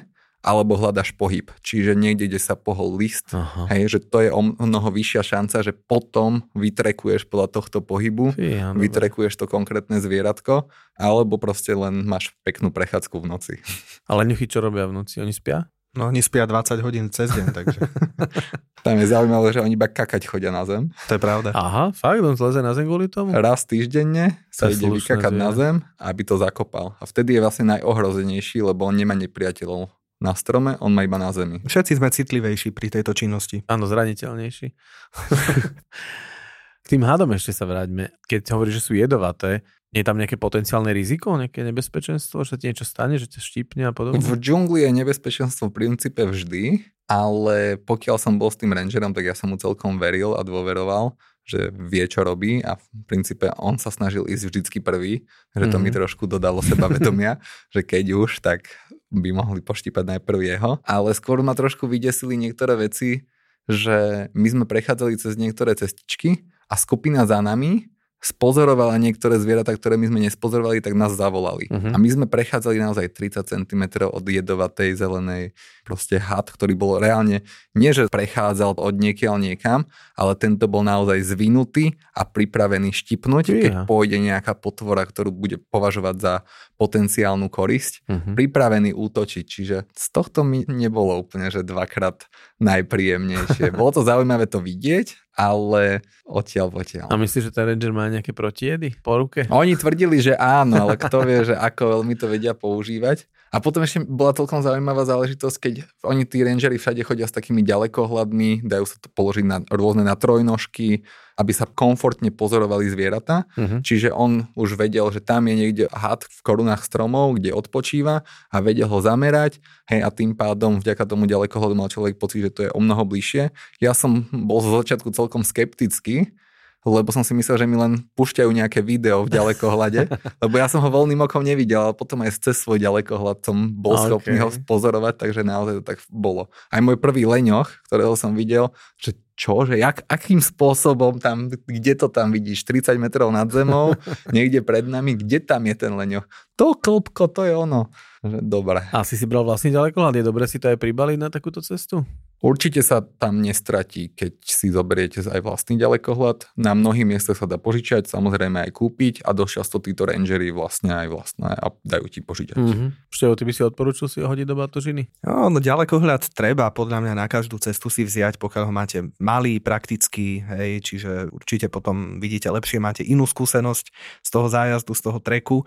C: alebo hľadaš pohyb. Čiže niekde, kde sa pohol list, Aha. hej, že to je o mnoho vyššia šanca, že potom vytrekuješ podľa tohto pohybu, Fíha, vytrekuješ to konkrétne zvieratko, alebo proste len máš peknú prechádzku v noci.
D: Ale ňuchy čo robia v noci? Oni spia?
B: No oni spia 20 hodín cez deň, takže... *laughs*
C: Tam je zaujímavé, že oni iba kakať chodia na zem.
B: To je pravda.
D: Aha, fakt? On zleze na zem kvôli tomu?
C: Raz týždenne sa ide vykakať na zem, aby to zakopal. A vtedy je vlastne najohrozenejší, lebo on nemá nepriateľov na strome, on má iba na zemi.
B: Všetci sme citlivejší pri tejto činnosti.
D: Áno, zraniteľnejší. K *laughs* tým hadom ešte sa vráťme. Keď hovoríš, že sú jedovaté, je tam nejaké potenciálne riziko, nejaké nebezpečenstvo, že sa ti niečo stane, že ťa štípne a podobne?
C: V džungli je nebezpečenstvo v princípe vždy, ale pokiaľ som bol s tým rangerom, tak ja som mu celkom veril a dôveroval, že vie, čo robí a v princípe on sa snažil ísť vždycky prvý, že to mm-hmm. mi mhm. trošku dodalo seba vedomia, *laughs* že keď už, tak by mohli poštípať najprv jeho. Ale skôr ma trošku vydesili niektoré veci, že my sme prechádzali cez niektoré cestičky a skupina za nami spozorovala niektoré zvieratá, ktoré my sme nespozorovali, tak nás zavolali. Uh-huh. A my sme prechádzali naozaj 30 cm od jedovatej zelenej proste had, ktorý bol reálne, nie že prechádzal od niekiaľ niekam, ale tento bol naozaj zvinutý a pripravený štipnúť, yeah. keď pôjde nejaká potvora, ktorú bude považovať za potenciálnu korisť, uh-huh. pripravený útočiť. Čiže z tohto mi nebolo úplne, že dvakrát najpríjemnejšie. *laughs* Bolo to zaujímavé to vidieť, ale odtiaľ potiaľ.
D: A myslíš, že ten Ranger má nejaké protiedy po ruke?
C: Oni tvrdili, že áno, ale kto vie, že ako veľmi to vedia používať. A potom ešte bola celkom zaujímavá záležitosť, keď oni tí rangery všade chodia s takými ďalekohľadmi, dajú sa to položiť na rôzne na trojnožky, aby sa komfortne pozorovali zvieratá. Uh-huh. Čiže on už vedel, že tam je niekde had v korunách stromov, kde odpočíva a vedel ho zamerať. Hej, a tým pádom vďaka tomu ďalekohľadu mal človek pocit, že to je o mnoho bližšie. Ja som bol zo začiatku celkom skeptický, lebo som si myslel, že mi len pušťajú nejaké video v ďalekohľade, *laughs* lebo ja som ho voľným okom nevidel, ale potom aj cez svoj ďalekohľad som bol okay. schopný ho pozorovať, takže naozaj to tak bolo. Aj môj prvý leňoch, ktorého som videl, že čo, že jak, akým spôsobom tam, kde to tam vidíš, 30 metrov nad zemou, *laughs* niekde pred nami, kde tam je ten leňoch? To klopko, to je ono. Dobre.
D: A si si bral vlastný ďalekohľad, je dobre si to aj pribaliť na takúto cestu?
C: Určite sa tam nestratí, keď si zoberiete aj vlastný ďalekohľad. Na mnohých miestach sa dá požičať, samozrejme aj kúpiť a dosť často títo rangery vlastne aj vlastné a dajú ti požičať. Mm-hmm.
D: Števo, ty by si odporúčil si ho hodiť do batožiny?
B: No, no ďalekohľad treba podľa mňa na každú cestu si vziať, pokiaľ ho máte malý, praktický, hej, čiže určite potom vidíte lepšie, máte inú skúsenosť z toho zájazdu, z toho treku.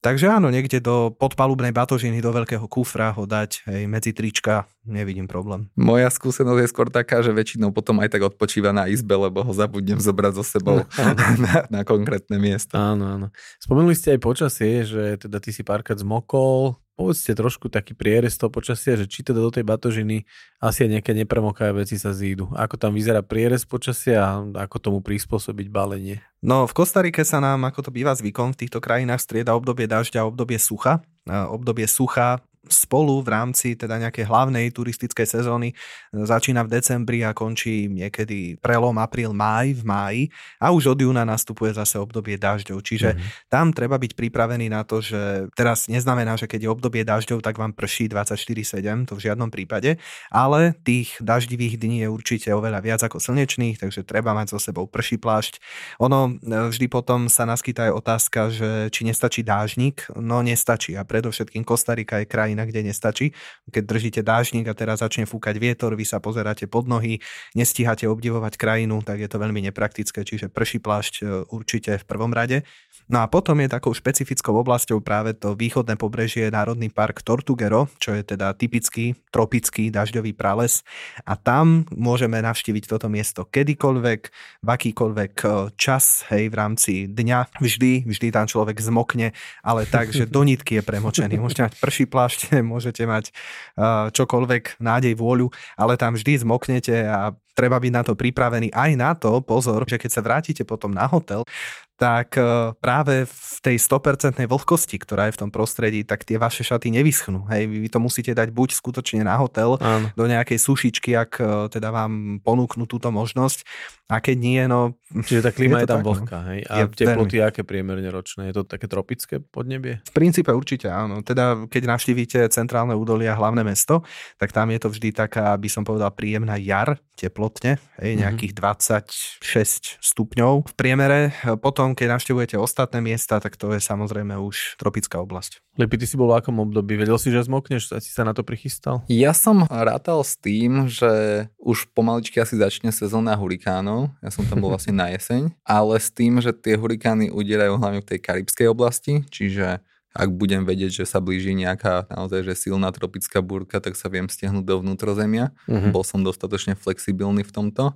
B: Takže áno, niekde do podpalubnej batožiny, do veľkého kufra ho dať, hej, medzi trička, nevidím problém.
C: Moja skúsenosť je skôr taká, že väčšinou potom aj tak odpočíva na izbe, lebo ho zabudnem zobrať so sebou *laughs* na, na konkrétne miesto.
D: Áno, áno. Spomenuli ste aj počasie, že teda ty si párkrát zmokol, povedzte trošku taký prierez toho počasia, že či teda do tej batožiny asi aj nejaké nepremokavé veci sa zídu. Ako tam vyzerá prierez počasia a ako tomu prispôsobiť balenie?
B: No v Kostarike sa nám, ako to býva zvykom, v týchto krajinách strieda obdobie dažďa a obdobie sucha. Obdobie sucha spolu v rámci teda nejakej hlavnej turistickej sezóny začína v decembri a končí niekedy prelom apríl, máj v máji a už od júna nastupuje zase obdobie dažďov. Čiže mm-hmm. tam treba byť pripravený na to, že teraz neznamená, že keď je obdobie dažďov, tak vám prší 24-7, to v žiadnom prípade, ale tých daždivých dní je určite oveľa viac ako slnečných, takže treba mať so sebou prší plášť. Ono e, vždy potom sa naskytá aj otázka, že či nestačí dážnik, no nestačí a predovšetkým Kostarika je kraj krajina, kde nestačí. Keď držíte dážnik a teraz začne fúkať vietor, vy sa pozeráte pod nohy, nestíhate obdivovať krajinu, tak je to veľmi nepraktické, čiže prší plášť e, určite v prvom rade. No a potom je takou špecifickou oblasťou práve to východné pobrežie Národný park Tortugero, čo je teda typický tropický dažďový prales. A tam môžeme navštíviť toto miesto kedykoľvek, v akýkoľvek e, čas, hej, v rámci dňa, vždy, vždy tam človek zmokne, ale tak, že do nitky je premočený. Môžete mať prší plášť, *laughs* môžete mať čokoľvek, nádej, vôľu, ale tam vždy zmoknete a treba byť na to pripravený. Aj na to, pozor, že keď sa vrátite potom na hotel, tak e, práve v tej 100% vlhkosti, ktorá je v tom prostredí, tak tie vaše šaty nevyschnú. Hej, vy to musíte dať buď skutočne na hotel, Áno. do nejakej sušičky, ak e, teda vám ponúknú túto možnosť, a keď nie, no...
D: Čiže tá *laughs* klíma je, je tam tak, no. vlhká, hej? A je teploty veľmi. aké priemerne ročné? Je to také tropické podnebie?
B: V princípe určite áno. Teda keď navštívite centrálne údolia, hlavné mesto, tak tam je to vždy taká, by som povedal, príjemná jar, teplotne, hej, mhm. nejakých mm-hmm. 26 stupňov v priemere. Potom, keď navštevujete ostatné miesta, tak to je samozrejme už tropická oblasť.
D: Lepi, ty si bol v akom období? Vedel si, že zmokneš? Si sa na to prichystal?
C: Ja som rátal s tým, že už pomaličky asi začne sezóna hurikánov. Ja som tam bol *laughs* vlastne na jeseň. Ale s tým, že tie hurikány udierajú hlavne v tej karibskej oblasti, čiže ak budem vedieť, že sa blíži nejaká naozaj že silná tropická búrka, tak sa viem stiahnuť do vnútrozemia. Uh-huh. Bol som dostatočne flexibilný v tomto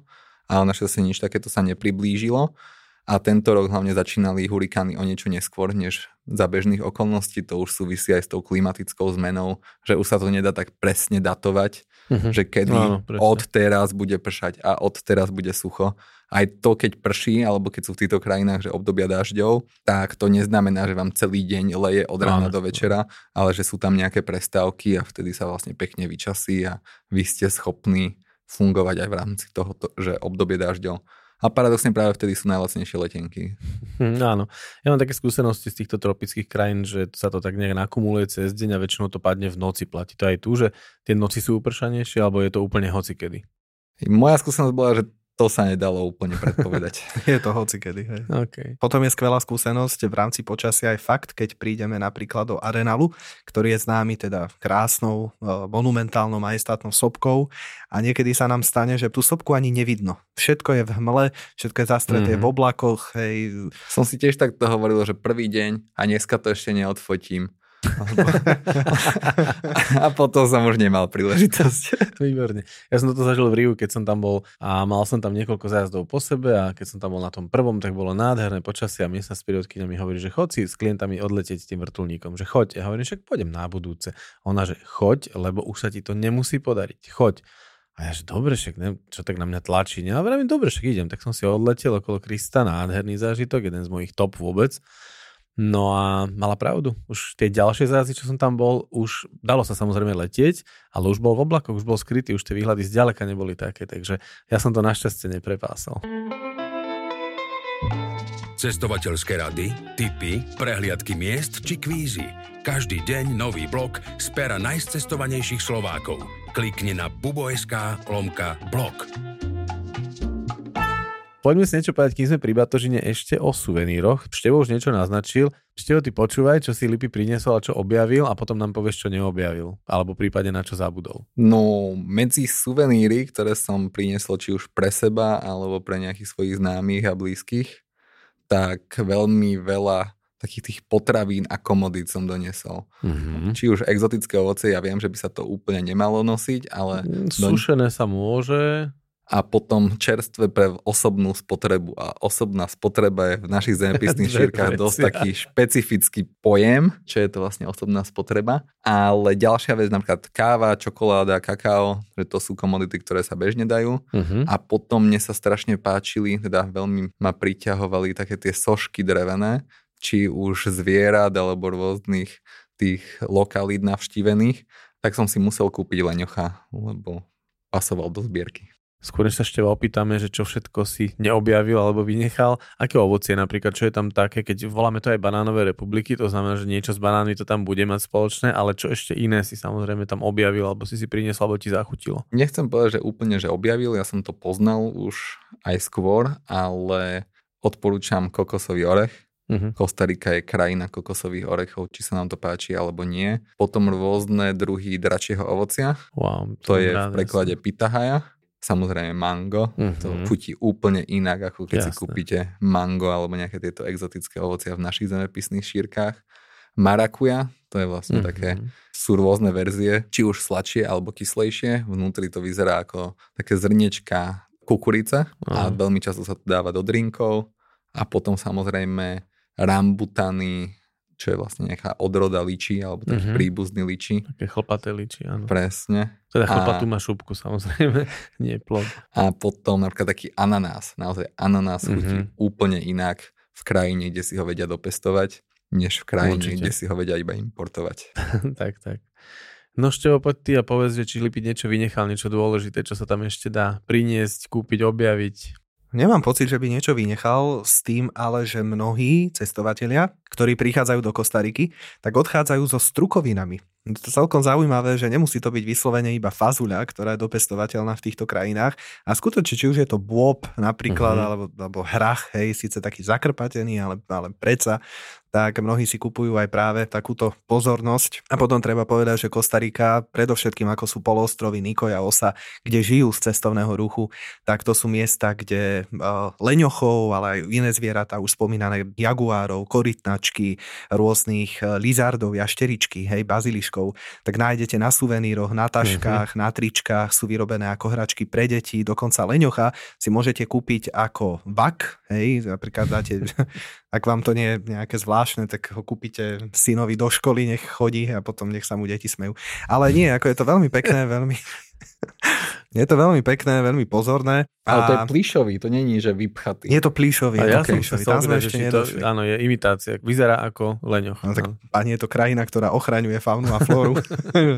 C: ale našťastie nič takéto sa nepriblížilo. A tento rok hlavne začínali hurikány o niečo neskôr, než za bežných okolností. To už súvisí aj s tou klimatickou zmenou, že už sa to nedá tak presne datovať, uh-huh. že kedy no, od teraz bude pršať a od teraz bude sucho. Aj to, keď prší, alebo keď sú v týchto krajinách, že obdobia dažďov, tak to neznamená, že vám celý deň leje od rána do večera, ale že sú tam nejaké prestávky a vtedy sa vlastne pekne vyčasí a vy ste schopní fungovať aj v rámci toho, že obdobie dažďov. A paradoxne práve vtedy sú najlacnejšie letenky.
D: Hm, áno. Ja mám také skúsenosti z týchto tropických krajín, že sa to tak nejak nakumuluje cez deň a väčšinou to padne v noci. Platí to aj tu, že tie noci sú upršanejšie, alebo je to úplne hocikedy?
C: Moja skúsenosť bola, že to sa nedalo úplne predpovedať. *laughs*
B: je to hoci kedy. Hej.
D: Okay.
B: Potom je skvelá skúsenosť v rámci počasia aj fakt, keď prídeme napríklad do Arenalu, ktorý je známy teda krásnou, e, monumentálnou, majestátnou sopkou a niekedy sa nám stane, že tú sopku ani nevidno. Všetko je v hmle, všetko je zastreté mm-hmm. v oblakoch. Hej.
C: Som si tiež takto hovoril, že prvý deň a dneska to ešte neodfotím a potom som už nemal príležitosť. *laughs*
D: Výborne. Ja som toto zažil v Riu, keď som tam bol a mal som tam niekoľko zájazdov po sebe a keď som tam bol na tom prvom, tak bolo nádherné počasie a miestna spiriotkyňa mi hovorí, že chod si s klientami odletieť tým vrtulníkom, že choď. Ja hovorím, však pôjdem na budúce. Ona, že choď, lebo už sa ti to nemusí podariť. Choď. A ja, že dobre, však ne, čo tak na mňa tlačí. Ja vravím, dobre, však idem. Tak som si odletel okolo Krista, nádherný zážitok, jeden z mojich top vôbec. No a mala pravdu. Už tie ďalšie zájazdy, čo som tam bol, už dalo sa samozrejme letieť, ale už bol v oblakoch, už bol skrytý, už tie výhľady zďaleka neboli také, takže ja som to našťastie neprepásal.
E: Cestovateľské rady, tipy, prehliadky miest či kvízy. Každý deň nový blok z pera najcestovanejších Slovákov. Klikni na bubo.sk lomka blog.
D: Poďme si niečo povedať, kým sme pri Batožine ešte o suveníroch. Števo už niečo naznačil. Števo, ty počúvaj, čo si Lipy priniesol a čo objavil a potom nám povieš, čo neobjavil. Alebo prípadne na čo zabudol.
C: No, medzi suveníry, ktoré som priniesol či už pre seba alebo pre nejakých svojich známych a blízkych, tak veľmi veľa takých tých potravín a komodít som doniesol. Mm-hmm. Či už exotické ovoce, ja viem, že by sa to úplne nemalo nosiť, ale...
D: Sušené don... sa môže
C: a potom čerstve pre osobnú spotrebu. A osobná spotreba je v našich zemepisných *laughs* šírkach dosť taký špecifický pojem, čo je to vlastne osobná spotreba. Ale ďalšia vec, napríklad káva, čokoláda, kakao, že to sú komodity, ktoré sa bežne dajú. Uh-huh. A potom mne sa strašne páčili, teda veľmi ma priťahovali také tie sošky drevené, či už zvierat alebo rôznych tých lokalít navštívených, tak som si musel kúpiť leňocha, lebo pasoval do zbierky.
D: Skôr sa ešte opýtame, že čo všetko si neobjavil alebo vynechal. Aké ovocie napríklad, čo je tam také, keď voláme to aj banánové republiky, to znamená, že niečo s banánmi to tam bude mať spoločné, ale čo ešte iné si samozrejme tam objavil alebo si si priniesol alebo ti zachutilo?
C: Nechcem povedať, že úplne, že objavil, ja som to poznal už aj skôr, ale odporúčam kokosový orech. Uh-huh. Kostarika je krajina kokosových orechov, či sa nám to páči alebo nie. Potom rôzne druhy dračieho ovocia.
D: Wow,
C: to, to je v preklade pitahaja samozrejme mango, mm-hmm. to mhm. chutí úplne inak, ako keď Jasne. si kúpite mango alebo nejaké tieto exotické ovocia v našich zemepisných šírkach. Marakuja, to je vlastne mm-hmm. také, sú rôzne verzie, či už sladšie alebo kyslejšie, vnútri to vyzerá ako také zrniečka kukurice a veľmi často sa to dáva do drinkov a potom samozrejme rambutany, čo je vlastne nejaká odroda ličí, alebo taký mm-hmm. príbuzný ličí.
D: Také chlpaté ličí, áno.
C: Presne.
D: Teda chlpatú má šupku samozrejme, *laughs* nie plod.
C: A potom napríklad taký ananás. Naozaj ananás mm-hmm. chutí úplne inak v krajine, kde si ho vedia dopestovať, než v krajine, Určite. kde si ho vedia iba importovať. *laughs*
D: tak, tak. No Števo, poď ty a povedz, že či Lipit niečo vynechal, niečo dôležité, čo sa tam ešte dá priniesť, kúpiť, objaviť.
B: Nemám pocit, že by niečo vynechal s tým, ale že mnohí cestovatelia, ktorí prichádzajú do Kostariky, tak odchádzajú so strukovinami. Je to celkom zaujímavé, že nemusí to byť vyslovene iba fazuľa, ktorá je dopestovateľná v týchto krajinách. A skutočne, či už je to bôb napríklad, uh-huh. alebo, alebo hrach, hej, síce taký zakrpatený, ale, ale predsa tak mnohí si kupujú aj práve takúto pozornosť. A potom treba povedať, že Kostarika, predovšetkým ako sú poloostrovy Nikoja Osa, kde žijú z cestovného ruchu, tak to sú miesta, kde leňochov, ale aj iné zvieratá, už spomínané jaguárov, korytnačky, rôznych lizardov, jašteričky, hej, baziliškov hračkou, tak nájdete na suveníroch, na taškách, mm-hmm. na tričkách, sú vyrobené ako hračky pre deti, dokonca leňocha si môžete kúpiť ako vak, hej, napríklad dáte, *laughs* ak vám to nie je nejaké zvláštne, tak ho kúpite synovi do školy, nech chodí a potom nech sa mu deti smejú. Ale nie, ako je to veľmi pekné, veľmi... Je to veľmi pekné, veľmi pozorné.
C: Ale to je plíšový, to není, že vypchatý.
B: Je to plíšový.
D: A ja
B: okay.
D: som sa Tam sme ešte to, áno, je imitácia. Vyzerá ako leňoch.
B: No, tak pani je to krajina, ktorá ochraňuje faunu a flóru.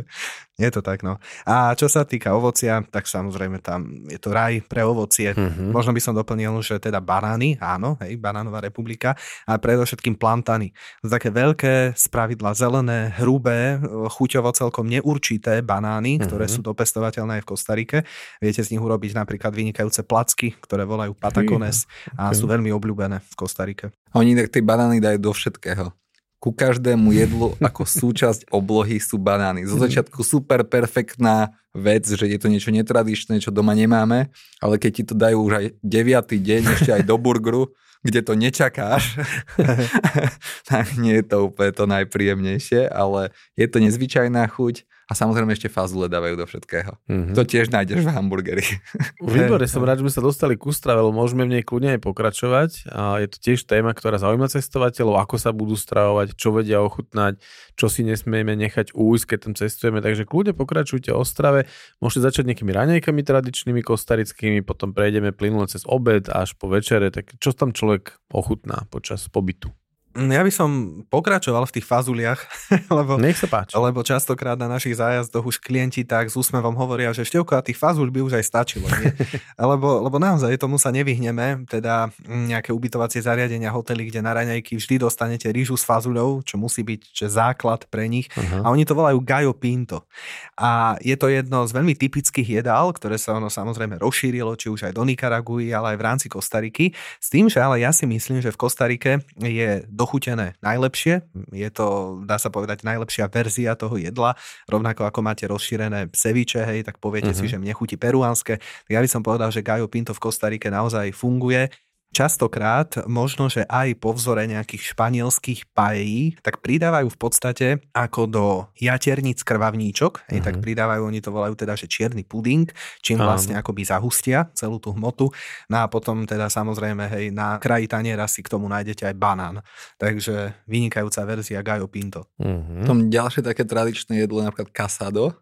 B: *laughs* je to tak, no. A čo sa týka ovocia, tak samozrejme tam je to raj pre ovocie. Mm-hmm. Možno by som doplnil, že teda banány, áno, hej, banánová republika, a predovšetkým plantany. To také veľké, spravidla zelené, hrubé, chuťovo celkom neurčité banány, mm-hmm. ktoré sú dopestovateľné aj v Kostarike. Viete z nich urobiť napríklad vynikajúce placky, ktoré volajú patacones a okay. sú veľmi obľúbené v Kostarike.
C: Oni tak tie banány dajú do všetkého ku každému jedlu *laughs* ako súčasť oblohy sú banány. Zo začiatku super perfektná vec, že je to niečo netradičné, čo doma nemáme, ale keď ti to dajú už aj deviatý deň, ešte aj do burgeru, kde to nečakáš, *laughs* *laughs* tak nie je to úplne to najpríjemnejšie, ale je to nezvyčajná chuť a samozrejme ešte fazule dávajú do všetkého. Mm-hmm. To tiež nájdeš v hamburgeri. *laughs*
D: Výborne, som rád, že sme sa dostali k ústrave, môžeme v nej kľudne aj pokračovať. A je to tiež téma, ktorá zaujíma cestovateľov, ako sa budú stravovať, čo vedia ochutnať, čo si nesmieme nechať újsť, keď tam cestujeme. Takže kľudne pokračujte o strave. Môžete začať nejakými raňajkami tradičnými kostarickými, potom prejdeme plynule cez obed až po večere. Tak čo tam človek ochutná počas pobytu?
B: Ja by som pokračoval v tých fazuliach, *laughs* lebo,
D: Nech sa páči.
B: lebo častokrát na našich zájazdoch už klienti tak s úsmevom hovoria, že števko a tých fazul by už aj stačilo. Nie? *laughs* lebo, lebo naozaj tomu sa nevyhneme, teda nejaké ubytovacie zariadenia, hotely, kde na raňajky vždy dostanete rýžu s fazuľou, čo musí byť že základ pre nich. Uh-huh. A oni to volajú Gajo Pinto. A je to jedno z veľmi typických jedál, ktoré sa ono samozrejme rozšírilo, či už aj do Nikaraguji, ale aj v rámci Kostarky. S tým, že ale ja si myslím, že v Kostarike je do dochutené najlepšie. Je to, dá sa povedať, najlepšia verzia toho jedla. Rovnako ako máte rozšírené ceviče, hej, tak poviete uh-huh. si, že mne chutí peruánske. Tak ja by som povedal, že Gajo Pinto v Kostarike naozaj funguje. Častokrát, možno, že aj po vzore nejakých španielských pají, tak pridávajú v podstate ako do jaterníc krvavníčok, mm-hmm. tak pridávajú, oni to volajú teda, že čierny puding, čím Áno. vlastne akoby zahustia celú tú hmotu. No a potom teda samozrejme, hej, na kraji taniera si k tomu nájdete aj banán. Takže vynikajúca verzia Gajo Pinto.
C: Mm-hmm. Tom ďalšie také tradičné jedlo, napríklad casado,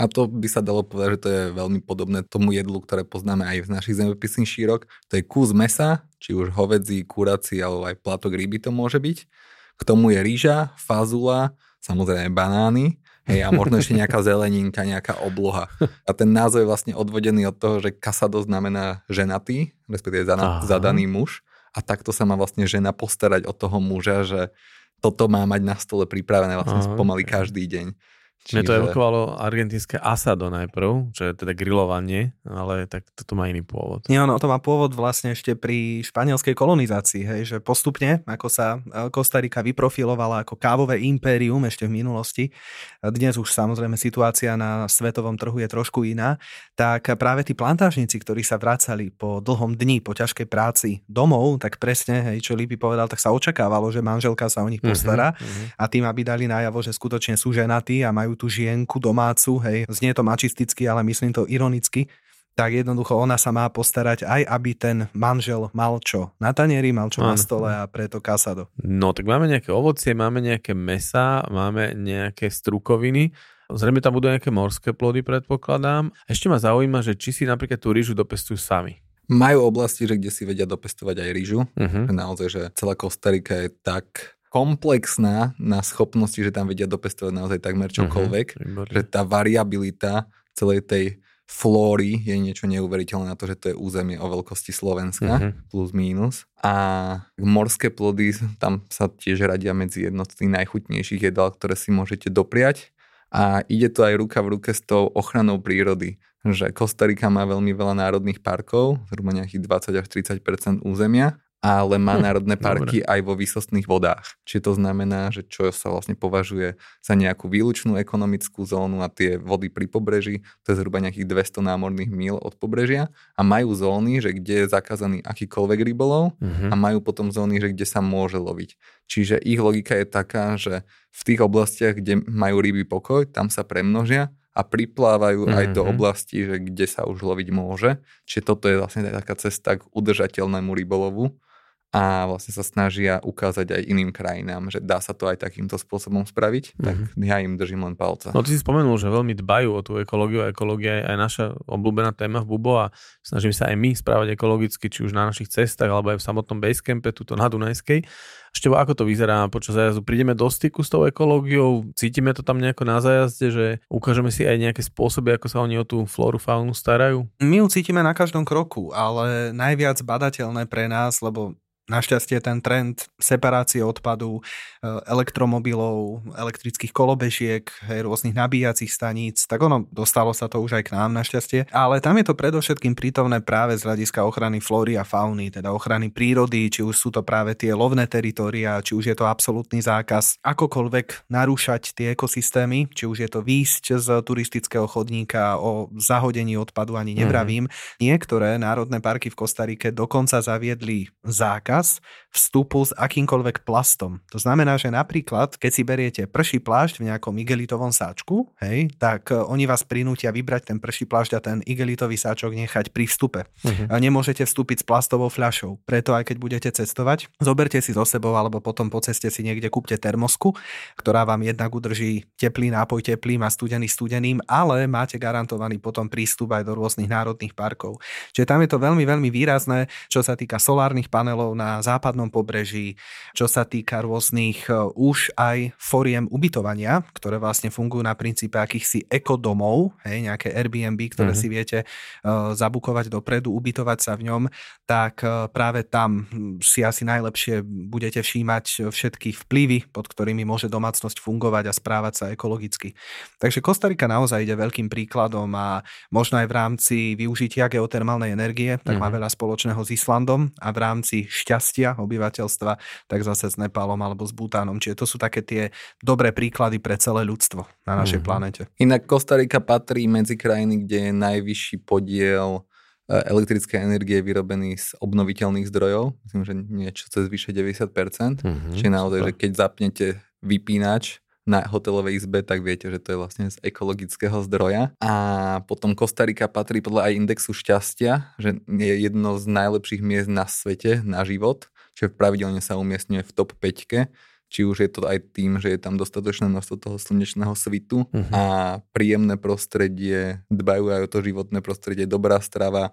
C: a to by sa dalo povedať, že to je veľmi podobné tomu jedlu, ktoré poznáme aj v našich zemepisných šírok. To je kus mesa, či už hovedzí, kurací, alebo aj platok ryby to môže byť. K tomu je rýža, fazula, samozrejme banány, hej, a možno ešte nejaká *laughs* zeleninka, nejaká obloha. A ten názov je vlastne odvodený od toho, že kasado znamená ženatý, respektíve zadaný muž. A takto sa má vlastne žena postarať o toho muža, že toto má mať na stole pripravené vlastne Aha, pomaly každý deň.
D: Čiže... Mne to evokovalo argentínske asado najprv, čo je teda grilovanie, ale tak toto má iný pôvod.
B: Nie, ono to má pôvod vlastne ešte pri španielskej kolonizácii, hej, že postupne, ako sa e, Kostarika vyprofilovala ako kávové impérium ešte v minulosti, dnes už samozrejme situácia na svetovom trhu je trošku iná, tak práve tí plantážnici, ktorí sa vracali po dlhom dni, po ťažkej práci domov, tak presne, hej, čo Líby povedal, tak sa očakávalo, že manželka sa o nich postará uh-huh. a tým, aby dali najavo, že skutočne sú ženatí a majú majú tú žienku domácu, hej, znie to mačisticky, ale myslím to ironicky, tak jednoducho ona sa má postarať aj, aby ten manžel mal čo na tanieri, mal čo Áno. na stole a preto kasado.
D: No tak máme nejaké ovocie, máme nejaké mesa, máme nejaké strukoviny, zrejme tam budú nejaké morské plody, predpokladám. Ešte ma zaujíma, že či si napríklad tú rýžu dopestujú sami.
C: Majú oblasti, že kde si vedia dopestovať aj rýžu. Uh-huh. Naozaj, že celá Kostarika je tak komplexná na schopnosti, že tam vedia dopestovať naozaj takmer mhm, čokoľvek, uh-huh, že tá variabilita celej tej flóry je niečo neuveriteľné na to, že to je územie o veľkosti Slovenska, uh-huh. plus mínus. A morské plody, tam sa tiež radia medzi jednotky najchutnejších jedál, ktoré si môžete dopriať. A ide to aj ruka v ruke s tou ochranou prírody, že Kostarika má veľmi veľa národných parkov, zhruba nejakých 20 až 30% územia ale má
D: Hm,
C: národné parky aj vo výsostných vodách. Čiže to znamená, že čo sa vlastne považuje za nejakú výlučnú ekonomickú zónu a tie vody pri pobreží, to je zhruba nejakých 200 námorných míl od pobrežia a majú zóny, že kde je zakázaný akýkoľvek rybolov
D: Mhm.
C: a majú potom zóny, že kde sa môže loviť. Čiže ich logika je taká, že v tých oblastiach, kde majú ryby pokoj, tam sa premnožia a priplávajú mm-hmm. aj do
D: Mhm.
C: oblastí, že kde sa už loviť môže. Čiže toto je vlastne taká cesta k udržateľnému rybolovu a vlastne sa snažia ukázať aj iným krajinám, že dá sa to aj takýmto spôsobom spraviť, tak ja im držím len palca.
D: No ty si spomenul, že veľmi dbajú o tú ekológiu a ekológia je aj naša obľúbená téma v Bubo a snažím sa aj my správať ekologicky, či už na našich cestách alebo aj v samotnom basecampe, tuto na Dunajskej. Ešte ako to vyzerá počas zájazdu? Prídeme do styku s tou ekológiou, cítime to tam nejako na zájazde, že ukážeme si aj nejaké spôsoby, ako sa oni o tú flóru, faunu starajú?
B: My ju cítime na každom kroku, ale najviac badateľné pre nás, lebo Našťastie ten trend separácie odpadu, e, elektromobilov, elektrických kolobežiek, hej, rôznych nabíjacích staníc, tak ono dostalo sa to už aj k nám našťastie. Ale tam je to predovšetkým prítomné práve z hľadiska ochrany flóry a fauny, teda ochrany prírody, či už sú to práve tie lovné teritória, či už je to absolútny zákaz akokoľvek narúšať tie ekosystémy, či už je to výjsť z turistického chodníka o zahodení odpadu ani nevravím. Mm-hmm. Niektoré národné parky v Kostarike dokonca zaviedli zákaz vstupu s akýmkoľvek plastom. To znamená, že napríklad, keď si beriete prší plášť v nejakom igelitovom sáčku, hej, tak e, oni vás prinútia vybrať ten prší plášť a ten igelitový sáčok nechať pri vstupe. Uh-huh. A nemôžete vstúpiť s plastovou fľašou. Preto aj keď budete cestovať, zoberte si so sebou alebo potom po ceste si niekde kúpte termosku, ktorá vám jednak udrží teplý nápoj teplým a studený studeným, ale máte garantovaný potom prístup aj do rôznych národných parkov. Čiže tam je to veľmi, veľmi výrazné, čo sa týka solárnych panelov na západnom pobreží, čo sa týka rôznych už aj foriem ubytovania, ktoré vlastne fungujú na princípe akýchsi ekodomov, hej, nejaké Airbnb, ktoré mm-hmm. si viete uh, zabukovať dopredu, ubytovať sa v ňom, tak uh, práve tam si asi najlepšie budete všímať všetky vplyvy, pod ktorými môže domácnosť fungovať a správať sa ekologicky. Takže Kostarika naozaj ide veľkým príkladom a možno aj v rámci využitia geotermálnej energie, tak mm-hmm. má veľa spoločného s Islandom a v rámci šťastia obyvateľstva, tak zase s Nepálom alebo s Butánom. Čiže to sú také tie dobré príklady pre celé ľudstvo na našej mm-hmm. planete.
C: Inak Kostarika patrí medzi krajiny, kde je najvyšší podiel elektrické energie vyrobený z obnoviteľných zdrojov. Myslím, že niečo cez vyše 90%. Mm-hmm, Čiže naozaj, super. že keď zapnete vypínač na hotelovej izbe, tak viete, že to je vlastne z ekologického zdroja. A potom Kostarika patrí podľa aj indexu šťastia, že je jedno z najlepších miest na svete na život, čiže pravidelne sa umiestňuje v top 5 či už je to aj tým, že je tam dostatočné množstvo toho slnečného svitu uh-huh. a príjemné prostredie, dbajú aj o to životné prostredie, dobrá strava.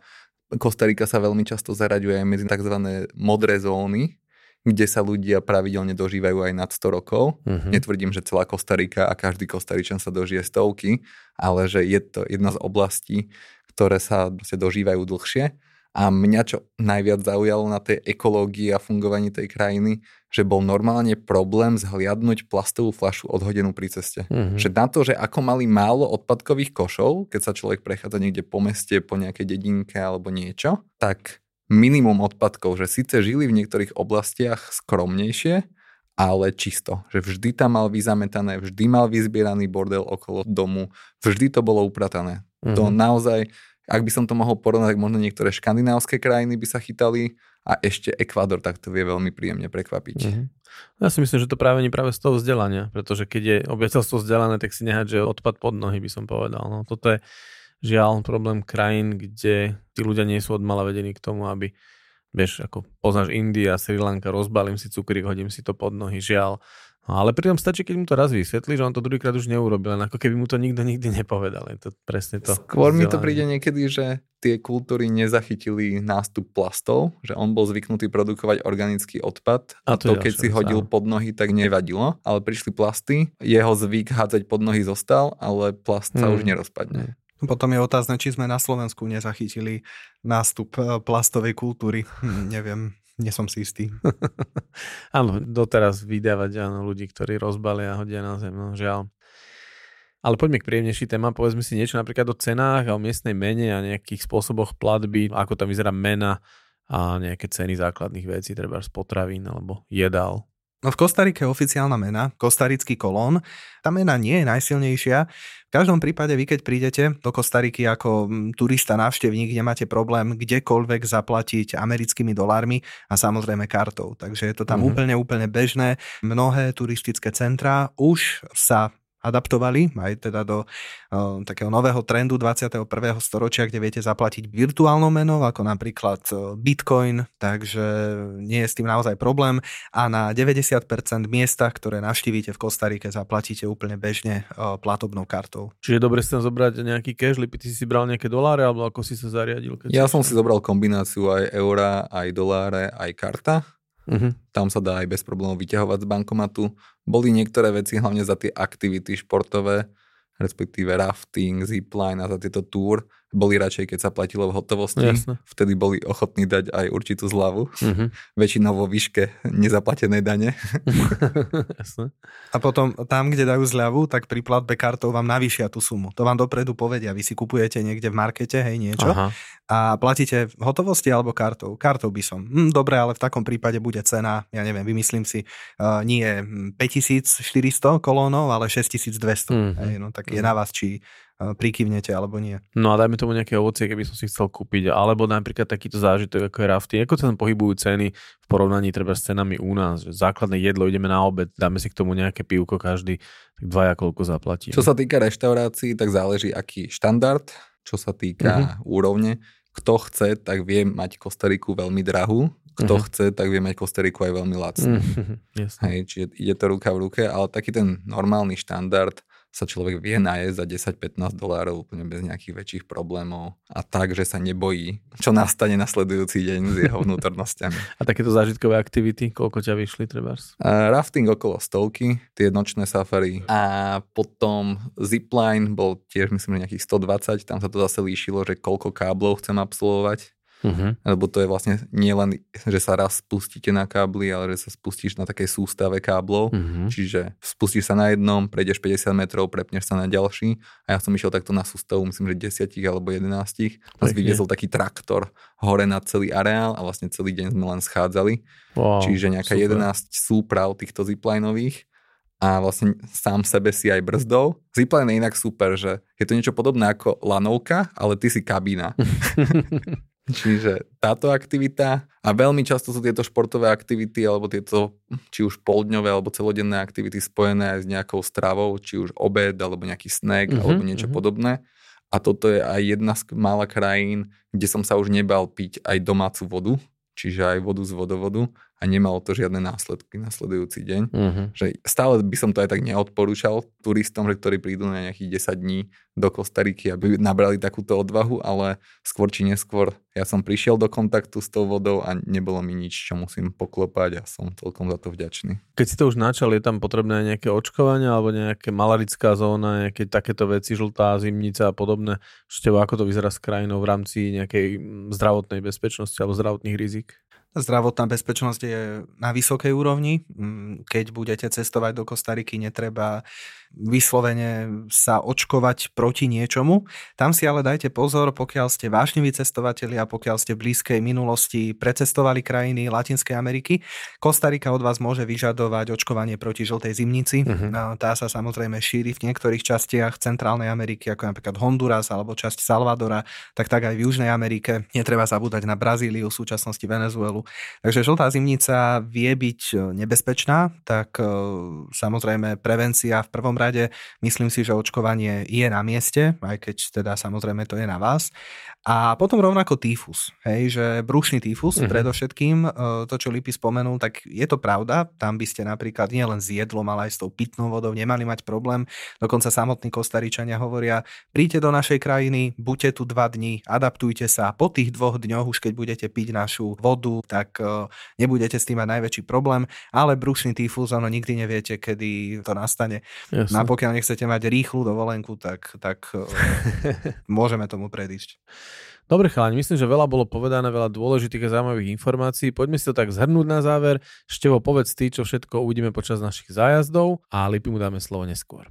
C: Kostarika sa veľmi často zaraďuje aj medzi tzv. modré zóny, kde sa ľudia pravidelne dožívajú aj nad 100 rokov. Uh-huh. Netvrdím, že celá Kostarika a každý Kostaričan sa dožije stovky, ale že je to jedna z oblastí, ktoré sa dožívajú dlhšie. A mňa čo najviac zaujalo na tej ekológii a fungovaní tej krajiny, že bol normálne problém zhliadnúť plastovú flašu odhodenú pri ceste. Mm-hmm. Že na to, že ako mali málo odpadkových košov, keď sa človek prechádza niekde po meste, po nejakej dedinke alebo niečo, tak minimum odpadkov, že síce žili v niektorých oblastiach skromnejšie, ale čisto. Že vždy tam mal vyzametané, vždy mal vyzbieraný bordel okolo domu, vždy to bolo upratané. Mm-hmm. To naozaj ak by som to mohol porovnať, tak možno niektoré škandinávské krajiny by sa chytali a ešte Ekvádor tak to vie veľmi príjemne prekvapiť. Mm-hmm.
D: Ja si myslím, že to práve nie práve z toho vzdelania, pretože keď je obyvateľstvo vzdelané, tak si nehať, že odpad pod nohy by som povedal. No, toto je žiaľ problém krajín, kde tí ľudia nie sú od mala vedení k tomu, aby vieš, ako poznáš India, Sri Lanka, rozbalím si cukrík, hodím si to pod nohy, žiaľ. No, ale pritom stačí, keď mu to raz vysvetlí, že on to druhýkrát už neurobil, len ako keby mu to nikto nikdy nepovedal. Je to presne to.
C: Skôr vzdelanie. mi to príde niekedy, že tie kultúry nezachytili nástup plastov, že on bol zvyknutý produkovať organický odpad a to, to keď si hodil pod nohy, tak nevadilo, ale prišli plasty, jeho zvyk hádzať pod nohy zostal, ale plast sa hmm. už nerozpadne.
B: Potom je otázne, či sme na Slovensku nezachytili nástup eh, plastovej kultúry. Hm, neviem. Nie som si istý. *laughs*
D: áno, doteraz vydávať áno, ľudí, ktorí rozbalia a hodia na zem, no žiaľ. Ale poďme k príjemnejší téma, povedzme si niečo napríklad o cenách a o miestnej mene a nejakých spôsoboch platby, ako tam vyzerá mena a nejaké ceny základných vecí, treba z potravín alebo jedál.
B: No v Kostarike je oficiálna mena, kostarický kolón. Tá mena nie je najsilnejšia. V každom prípade vy, keď prídete do Kostariky ako mm, turista, návštevník, nemáte problém kdekoľvek zaplatiť americkými dolármi a samozrejme kartou. Takže je to tam mm-hmm. úplne, úplne bežné. Mnohé turistické centrá už sa adaptovali aj teda do uh, takého nového trendu 21. storočia, kde viete zaplatiť virtuálnou menou, ako napríklad Bitcoin, takže nie je s tým naozaj problém a na 90% miestach, ktoré navštívite v Kostarike, zaplatíte úplne bežne uh, platobnou kartou.
D: Čiže dobre si tam zobrať nejaký cash, Lipy, ty si bral nejaké doláre, alebo ako si sa zariadil?
C: Keď ja som si zobral kombináciu aj eura, aj doláre, aj karta Uh-huh. Tam sa dá aj bez problémov vyťahovať z bankomatu. Boli niektoré veci, hlavne za tie aktivity športové, respektíve rafting, zipline a za tieto tour, boli radšej, keď sa platilo v hotovosti. Jasne. Vtedy boli ochotní dať aj určitú zľavu. Uh-huh. Väčšinou vo výške nezaplatenej dane. *laughs*
B: Jasne. A potom tam, kde dajú zľavu, tak pri platbe kartou vám navýšia tú sumu. To vám dopredu povedia. Vy si kupujete niekde v markete, hej, niečo Aha. a platíte v hotovosti alebo kartou. Kartou by som. Hm, dobre, ale v takom prípade bude cena, ja neviem, vymyslím si, uh, nie 5400 kolónov, ale 6200. Uh-huh. Hej, no tak uh-huh. je na vás, či prikyvnete alebo nie.
D: No a dajme tomu nejaké ovocie, keby som si chcel kúpiť, alebo napríklad takýto zážitok ako je rafting. Ako sa tam pohybujú ceny v porovnaní treba s cenami u nás? Že základné jedlo, ideme na obed, dáme si k tomu nejaké pivko každý, tak dvaja koľko zaplatí.
C: Čo sa týka reštaurácií, tak záleží aký štandard, čo sa týka uh-huh. úrovne. Kto chce, tak vie mať Kostariku veľmi drahú, kto uh-huh. chce, tak vie mať Kostariku aj veľmi lacnú. *laughs* Uh-huh. Hej, čiže ide to ruka v ruke, ale taký ten normálny štandard sa človek vie najesť za 10-15 dolárov úplne bez nejakých väčších problémov a tak, že sa nebojí, čo nastane nasledujúci deň s jeho *laughs* vnútornosťami.
D: a takéto zážitkové aktivity, koľko ťa vyšli trebárs?
C: Uh, rafting okolo stovky, tie nočné safari a potom zipline bol tiež myslím nejakých 120, tam sa to zase líšilo, že koľko káblov chcem absolvovať Uh-huh. Lebo to je vlastne nie len, že sa raz spustíte na kábli, ale že sa spustíš na takej sústave káblov. Uh-huh. Čiže spustíš sa na jednom, prejdeš 50 metrov, prepneš sa na ďalší. A ja som išiel takto na sústavu, myslím, že 10 alebo 11. A vyviezol taký traktor hore na celý areál a vlastne celý deň sme len schádzali. Wow, Čiže nejaká super. 11 súprav týchto ziplinových a vlastne sám sebe si aj brzdou. Zipline je inak super, že je to niečo podobné ako lanovka, ale ty si kabína. *laughs* Čiže táto aktivita a veľmi často sú tieto športové aktivity alebo tieto či už poldňové alebo celodenné aktivity spojené aj s nejakou stravou, či už obed alebo nejaký snack uh-huh, alebo niečo uh-huh. podobné. A toto je aj jedna z mála krajín, kde som sa už nebal piť aj domácu vodu, čiže aj vodu z vodovodu a nemalo to žiadne následky nasledujúci deň. Uh-huh. Že stále by som to aj tak neodporúčal turistom, že ktorí prídu na nejakých 10 dní do Kostariky, aby nabrali takúto odvahu, ale skôr či neskôr ja som prišiel do kontaktu s tou vodou a nebolo mi nič, čo musím poklopať a som celkom za to vďačný.
D: Keď si to už načal, je tam potrebné nejaké očkovanie alebo nejaké malarická zóna, nejaké takéto veci, žltá zimnica a podobné. Čo ako to vyzerá s krajinou v rámci nejakej zdravotnej bezpečnosti alebo zdravotných rizik?
B: Zdravotná bezpečnosť je na vysokej úrovni. Mm, keď budete cestovať do Kostariky, netreba vyslovene sa očkovať proti niečomu. Tam si ale dajte pozor, pokiaľ ste vášniví cestovateľi a pokiaľ ste v blízkej minulosti precestovali krajiny Latinskej Ameriky. Kostarika od vás môže vyžadovať očkovanie proti žltej zimnici. Uh-huh. Tá sa samozrejme šíri v niektorých častiach Centrálnej Ameriky, ako napríklad Honduras alebo časť Salvadora, tak tak aj v Južnej Amerike. Netreba zabúdať na Brazíliu, v súčasnosti Venezuelu. Takže žltá zimnica vie byť e, nebezpečná, tak e, samozrejme prevencia v prvom rade, myslím si, že očkovanie je na mieste, aj keď teda samozrejme to je na vás. A potom rovnako týfus, hej, že brušný týfus uh-huh. predovšetkým, e, to čo Lipy spomenul, tak je to pravda, tam by ste napríklad nielen s jedlom, ale aj s tou pitnou vodou nemali mať problém. Dokonca samotní Kostaričania hovoria, príďte do našej krajiny, buďte tu dva dní, adaptujte sa, po tých dvoch dňoch už keď budete piť našu vodu, tak e, nebudete s tým mať najväčší problém, ale brušný týfus, ono nikdy neviete, kedy to nastane. Jasne. No a pokiaľ nechcete mať rýchlu dovolenku, tak, tak e, *laughs* môžeme tomu predísť.
D: Dobre chalani, myslím, že veľa bolo povedané, veľa dôležitých a zaujímavých informácií. Poďme si to tak zhrnúť na záver. Števo, povedz ty, čo všetko uvidíme počas našich zájazdov a Lipy mu dáme slovo neskôr.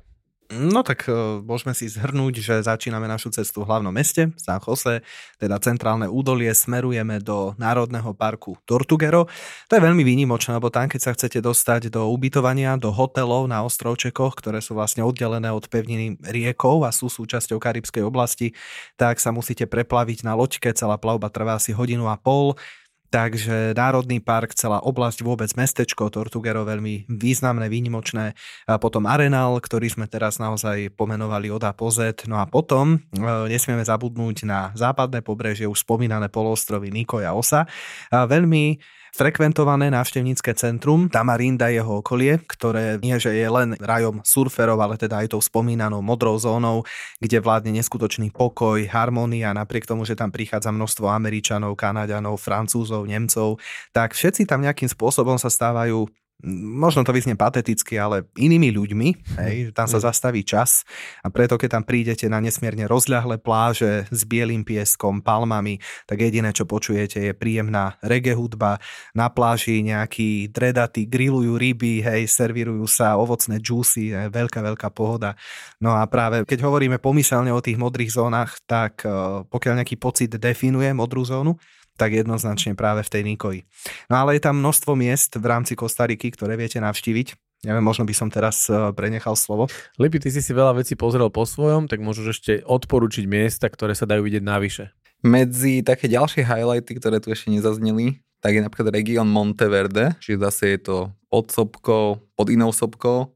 B: No tak uh, môžeme si zhrnúť, že začíname našu cestu v hlavnom meste, San Jose, teda centrálne údolie, smerujeme do Národného parku Tortugero. To je veľmi výnimočné, lebo tam, keď sa chcete dostať do ubytovania, do hotelov na ostrovčekoch, ktoré sú vlastne oddelené od pevniny riekov a sú súčasťou Karibskej oblasti, tak sa musíte preplaviť na loďke, celá plavba trvá asi hodinu a pol Takže Národný park, celá oblasť, vôbec mestečko Tortugero veľmi významné, výnimočné. A potom Arenal, ktorý sme teraz naozaj pomenovali od A po Z. No a potom e, nesmieme zabudnúť na západné pobrežie, už spomínané polostrovy Nikoja Osa. A veľmi frekventované návštevnícke centrum Tamarinda jeho okolie, ktoré nie že je len rajom surferov, ale teda aj tou spomínanou modrou zónou, kde vládne neskutočný pokoj, harmónia, napriek tomu, že tam prichádza množstvo Američanov, Kanaďanov, Francúzov, Nemcov, tak všetci tam nejakým spôsobom sa stávajú možno to vyznie pateticky, ale inými ľuďmi, hej, tam sa zastaví čas a preto keď tam prídete na nesmierne rozľahlé pláže s bielým pieskom, palmami, tak jediné, čo počujete je príjemná reggae hudba, na pláži nejakí dredaty grillujú ryby, hej, servírujú sa ovocné juicy, je veľká, veľká pohoda. No a práve keď hovoríme pomyselne o tých modrých zónach, tak eh, pokiaľ nejaký pocit definuje modrú zónu, tak jednoznačne práve v tej Nikoji. No ale je tam množstvo miest v rámci Kostariky, ktoré viete navštíviť. Neviem, možno by som teraz e, prenechal slovo.
D: Lipi, ty si si veľa vecí pozrel po svojom, tak môžeš ešte odporučiť miesta, ktoré sa dajú vidieť navyše.
C: Medzi také ďalšie highlighty, ktoré tu ešte nezazneli, tak je napríklad región Monteverde, čiže zase je to pod sopkou, pod inou sopkou,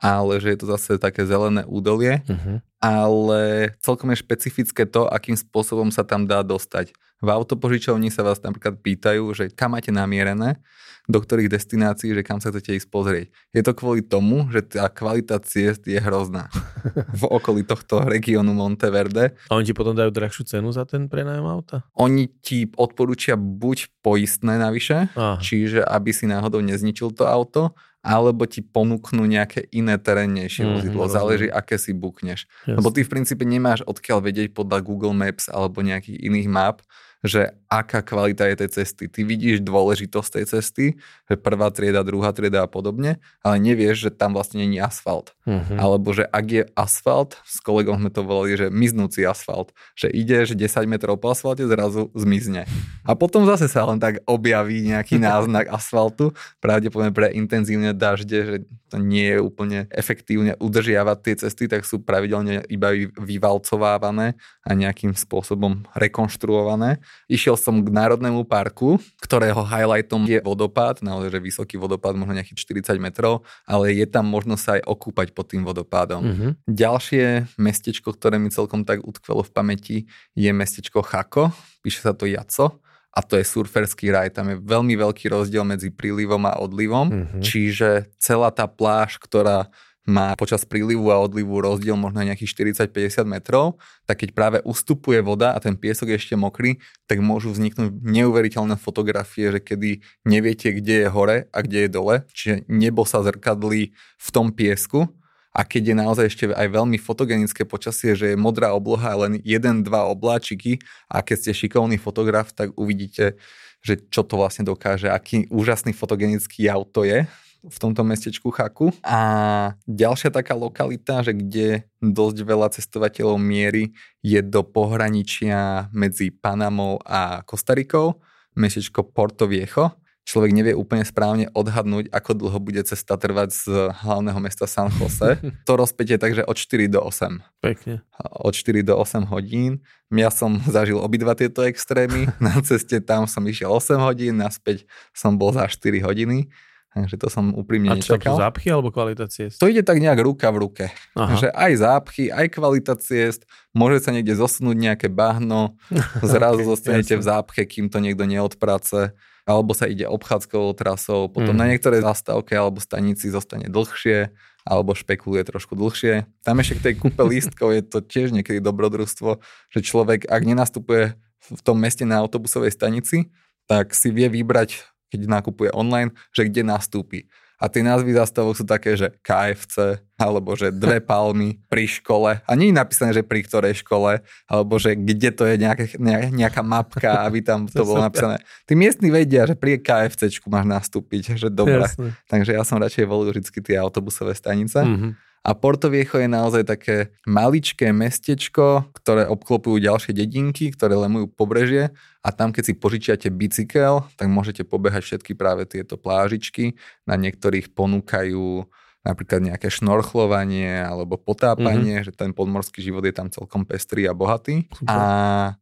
C: ale že je to zase také zelené údolie. Uh-huh. Ale celkom je špecifické to, akým spôsobom sa tam dá dostať. V autopožičovni sa vás napríklad pýtajú, že kam máte namierené, do ktorých destinácií, že kam sa chcete ísť pozrieť. Je to kvôli tomu, že tá kvalita ciest je hrozná *laughs* v okolí tohto regiónu Monteverde.
D: A oni ti potom dajú drahšiu cenu za ten prenájom auta?
C: Oni ti odporúčia buď poistné navyše, Aha. čiže aby si náhodou nezničil to auto, alebo ti ponúknú nejaké iné terénnejšie mm, vozidlo. Rozumiem. Záleží, aké si bukneš. Yes. Lebo ty v princípe nemáš odkiaľ vedieť podľa Google Maps alebo nejakých iných map, že aká kvalita je tej cesty. Ty vidíš dôležitosť tej cesty, že prvá trieda, druhá trieda a podobne, ale nevieš, že tam vlastne není asfalt. Uh-huh. Alebo že ak je asfalt, s kolegom sme to volali, že miznúci asfalt. Že ideš 10 metrov po asfalte, zrazu zmizne. A potom zase sa len tak objaví nejaký *laughs* náznak asfaltu, pravdepodobne pre intenzívne dažde, že to nie je úplne efektívne udržiavať tie cesty, tak sú pravidelne iba vyvalcovávané a nejakým spôsobom rekonštruované. Išiel som k Národnému parku, ktorého highlightom je vodopád, naozaj že vysoký vodopád, možno nejakých 40 metrov, ale je tam možno sa aj okúpať pod tým vodopádom. Mm-hmm. Ďalšie mestečko, ktoré mi celkom tak utkvelo v pamäti, je mestečko Chako, píše sa to Jaco a to je surferský raj. Tam je veľmi veľký rozdiel medzi prílivom a odlivom, mm-hmm. čiže celá tá pláž, ktorá má počas prílivu a odlivu rozdiel možno nejakých 40-50 metrov, tak keď práve ustupuje voda a ten piesok je ešte mokrý, tak môžu vzniknúť neuveriteľné fotografie, že kedy neviete, kde je hore a kde je dole, čiže nebo sa zrkadlí v tom piesku. A keď je naozaj ešte aj veľmi fotogenické počasie, že je modrá obloha len jeden, dva obláčiky a keď ste šikovný fotograf, tak uvidíte, že čo to vlastne dokáže, aký úžasný fotogenický jav to je v tomto mestečku Chaku. A ďalšia taká lokalita, že kde dosť veľa cestovateľov mierí, je do pohraničia medzi Panamou a Kostarikou, mestečko Porto Viejo. Človek nevie úplne správne odhadnúť, ako dlho bude cesta trvať z hlavného mesta San Jose. *laughs* To rozpätie takže od 4 do 8.
D: Pekne.
C: Od 4 do 8 hodín. Ja som *laughs* zažil obidva tieto extrémy. Na ceste tam som išiel 8 hodín, naspäť som bol za 4 hodiny. Takže to som úprimne
D: A čo
C: nečakal.
D: Zápchy alebo kvalita ciest?
C: To ide tak nejak ruka v ruke. Aha. Že aj zápchy, aj kvalita ciest, môže sa niekde zosunúť nejaké bahno, *laughs* zrazu okay, zostanete v zápche, kým to niekto neodprace, alebo sa ide obchádzkovou trasou, potom mm. na niektoré zastávke alebo stanici zostane dlhšie, alebo špekuluje trošku dlhšie. Tam ešte k tej kúpe *laughs* lístkov je to tiež niekedy dobrodružstvo, že človek, ak nenastupuje v tom meste na autobusovej stanici, tak si vie vybrať keď nakupuje online, že kde nastúpi. A tie názvy zastavok sú také, že KFC, alebo že dve *laughs* palmy pri škole. A nie je napísané, že pri ktorej škole, alebo že kde to je nejaká, nejaká mapka, aby tam *laughs* to bolo napísané. Tí miestni vedia, že pri KFCčku máš nastúpiť, že dobre. Jasne. Takže ja som radšej volil vždy tie autobusové stanice. Mm-hmm. A Porto Viejo je naozaj také maličké mestečko, ktoré obklopujú ďalšie dedinky, ktoré lemujú pobrežie a tam keď si požičiate bicykel, tak môžete pobehať všetky práve tieto plážičky. Na niektorých ponúkajú napríklad nejaké šnorchlovanie alebo potápanie, mm-hmm. že ten podmorský život je tam celkom pestrý a bohatý. Super. A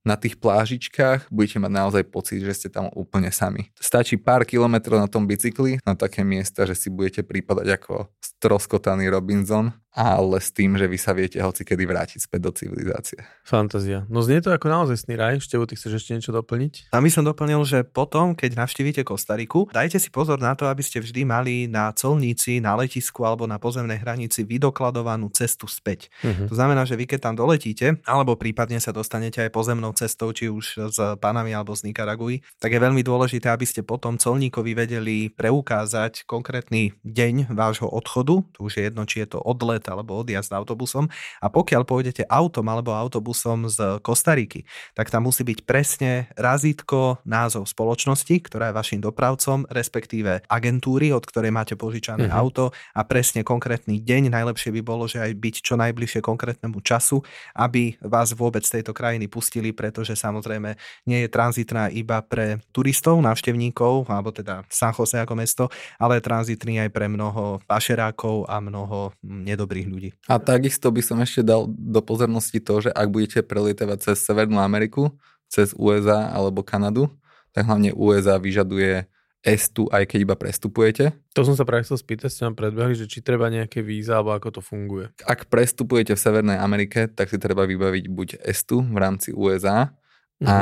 C: na tých plážičkách budete mať naozaj pocit, že ste tam úplne sami. Stačí pár kilometrov na tom bicykli na také miesta, že si budete prípadať ako stroskotaný Robinson ale s tým, že vy sa viete hoci kedy vrátiť späť do civilizácie.
D: Fantázia. No znie to ako naozaj sný raj. Števo, ty chceš ešte niečo doplniť?
B: A by som doplnil, že potom, keď navštívite Kostariku, dajte si pozor na to, aby ste vždy mali na colníci, na letisku alebo na pozemnej hranici vydokladovanú cestu späť. Uh-huh. To znamená, že vy keď tam doletíte, alebo prípadne sa dostanete aj pozemnou cestou, či už z Panamy alebo z Nikaraguji, tak je veľmi dôležité, aby ste potom colníkovi vedeli preukázať konkrétny deň vášho odchodu. Tu už je jedno, či je to odlet alebo odjazd autobusom. A pokiaľ pôjdete autom alebo autobusom z Kostariky, tak tam musí byť presne razítko, názov spoločnosti, ktorá je vašim dopravcom, respektíve agentúry, od ktorej máte požičané uh-huh. auto a presne konkrétny deň. Najlepšie by bolo, že aj byť čo najbližšie konkrétnemu času, aby vás vôbec z tejto krajiny pustili, pretože samozrejme nie je tranzitná iba pre turistov, návštevníkov, alebo teda San Jose ako mesto, ale je tranzitný aj pre mnoho pašerákov a mnoho nedobrých dobrých ľudí.
C: A takisto by som ešte dal do pozornosti to, že ak budete prelietavať cez Severnú Ameriku, cez USA alebo Kanadu, tak hlavne USA vyžaduje S2, aj keď iba prestupujete.
D: To som sa práve chcel spýtať, ste nám predbehli, že či treba nejaké víza, alebo ako to funguje.
C: Ak prestupujete v Severnej Amerike, tak si treba vybaviť buď S2 v rámci USA mhm. a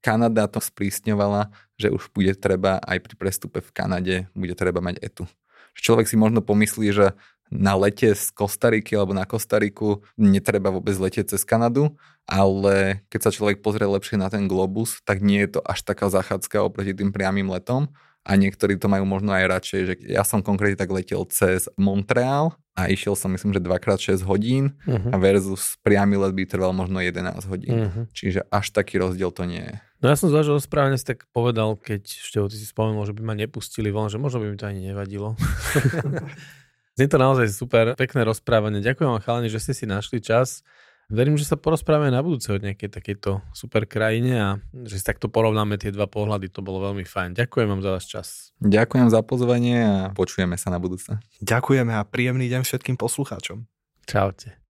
C: Kanada to sprísňovala, že už bude treba aj pri prestupe v Kanade, bude treba mať ETU. Človek si možno pomyslí, že na lete z Kostariky alebo na Kostariku netreba vôbec letieť cez Kanadu, ale keď sa človek pozrie lepšie na ten globus, tak nie je to až taká zachádzka oproti tým priamým letom a niektorí to majú možno aj radšej, že ja som konkrétne tak letel cez Montreal a išiel som myslím, že 2x6 hodín uh-huh. versus priamy let by trval možno 11 hodín. Uh-huh. Čiže až taký rozdiel to nie je.
D: No ja som zvažil správne si tak povedal, keď ešte ty si spomenul, že by ma nepustili von, že možno by mi to ani nevadilo. *laughs* Znie to naozaj super, pekné rozprávanie. Ďakujem vám chalani, že ste si našli čas. Verím, že sa porozprávame na budúce od nejakej takejto super krajine a že si takto porovnáme tie dva pohľady, to bolo veľmi fajn. Ďakujem vám za váš čas.
C: Ďakujem za pozvanie a počujeme sa na budúce.
B: Ďakujeme a príjemný deň všetkým poslucháčom.
D: Čaute.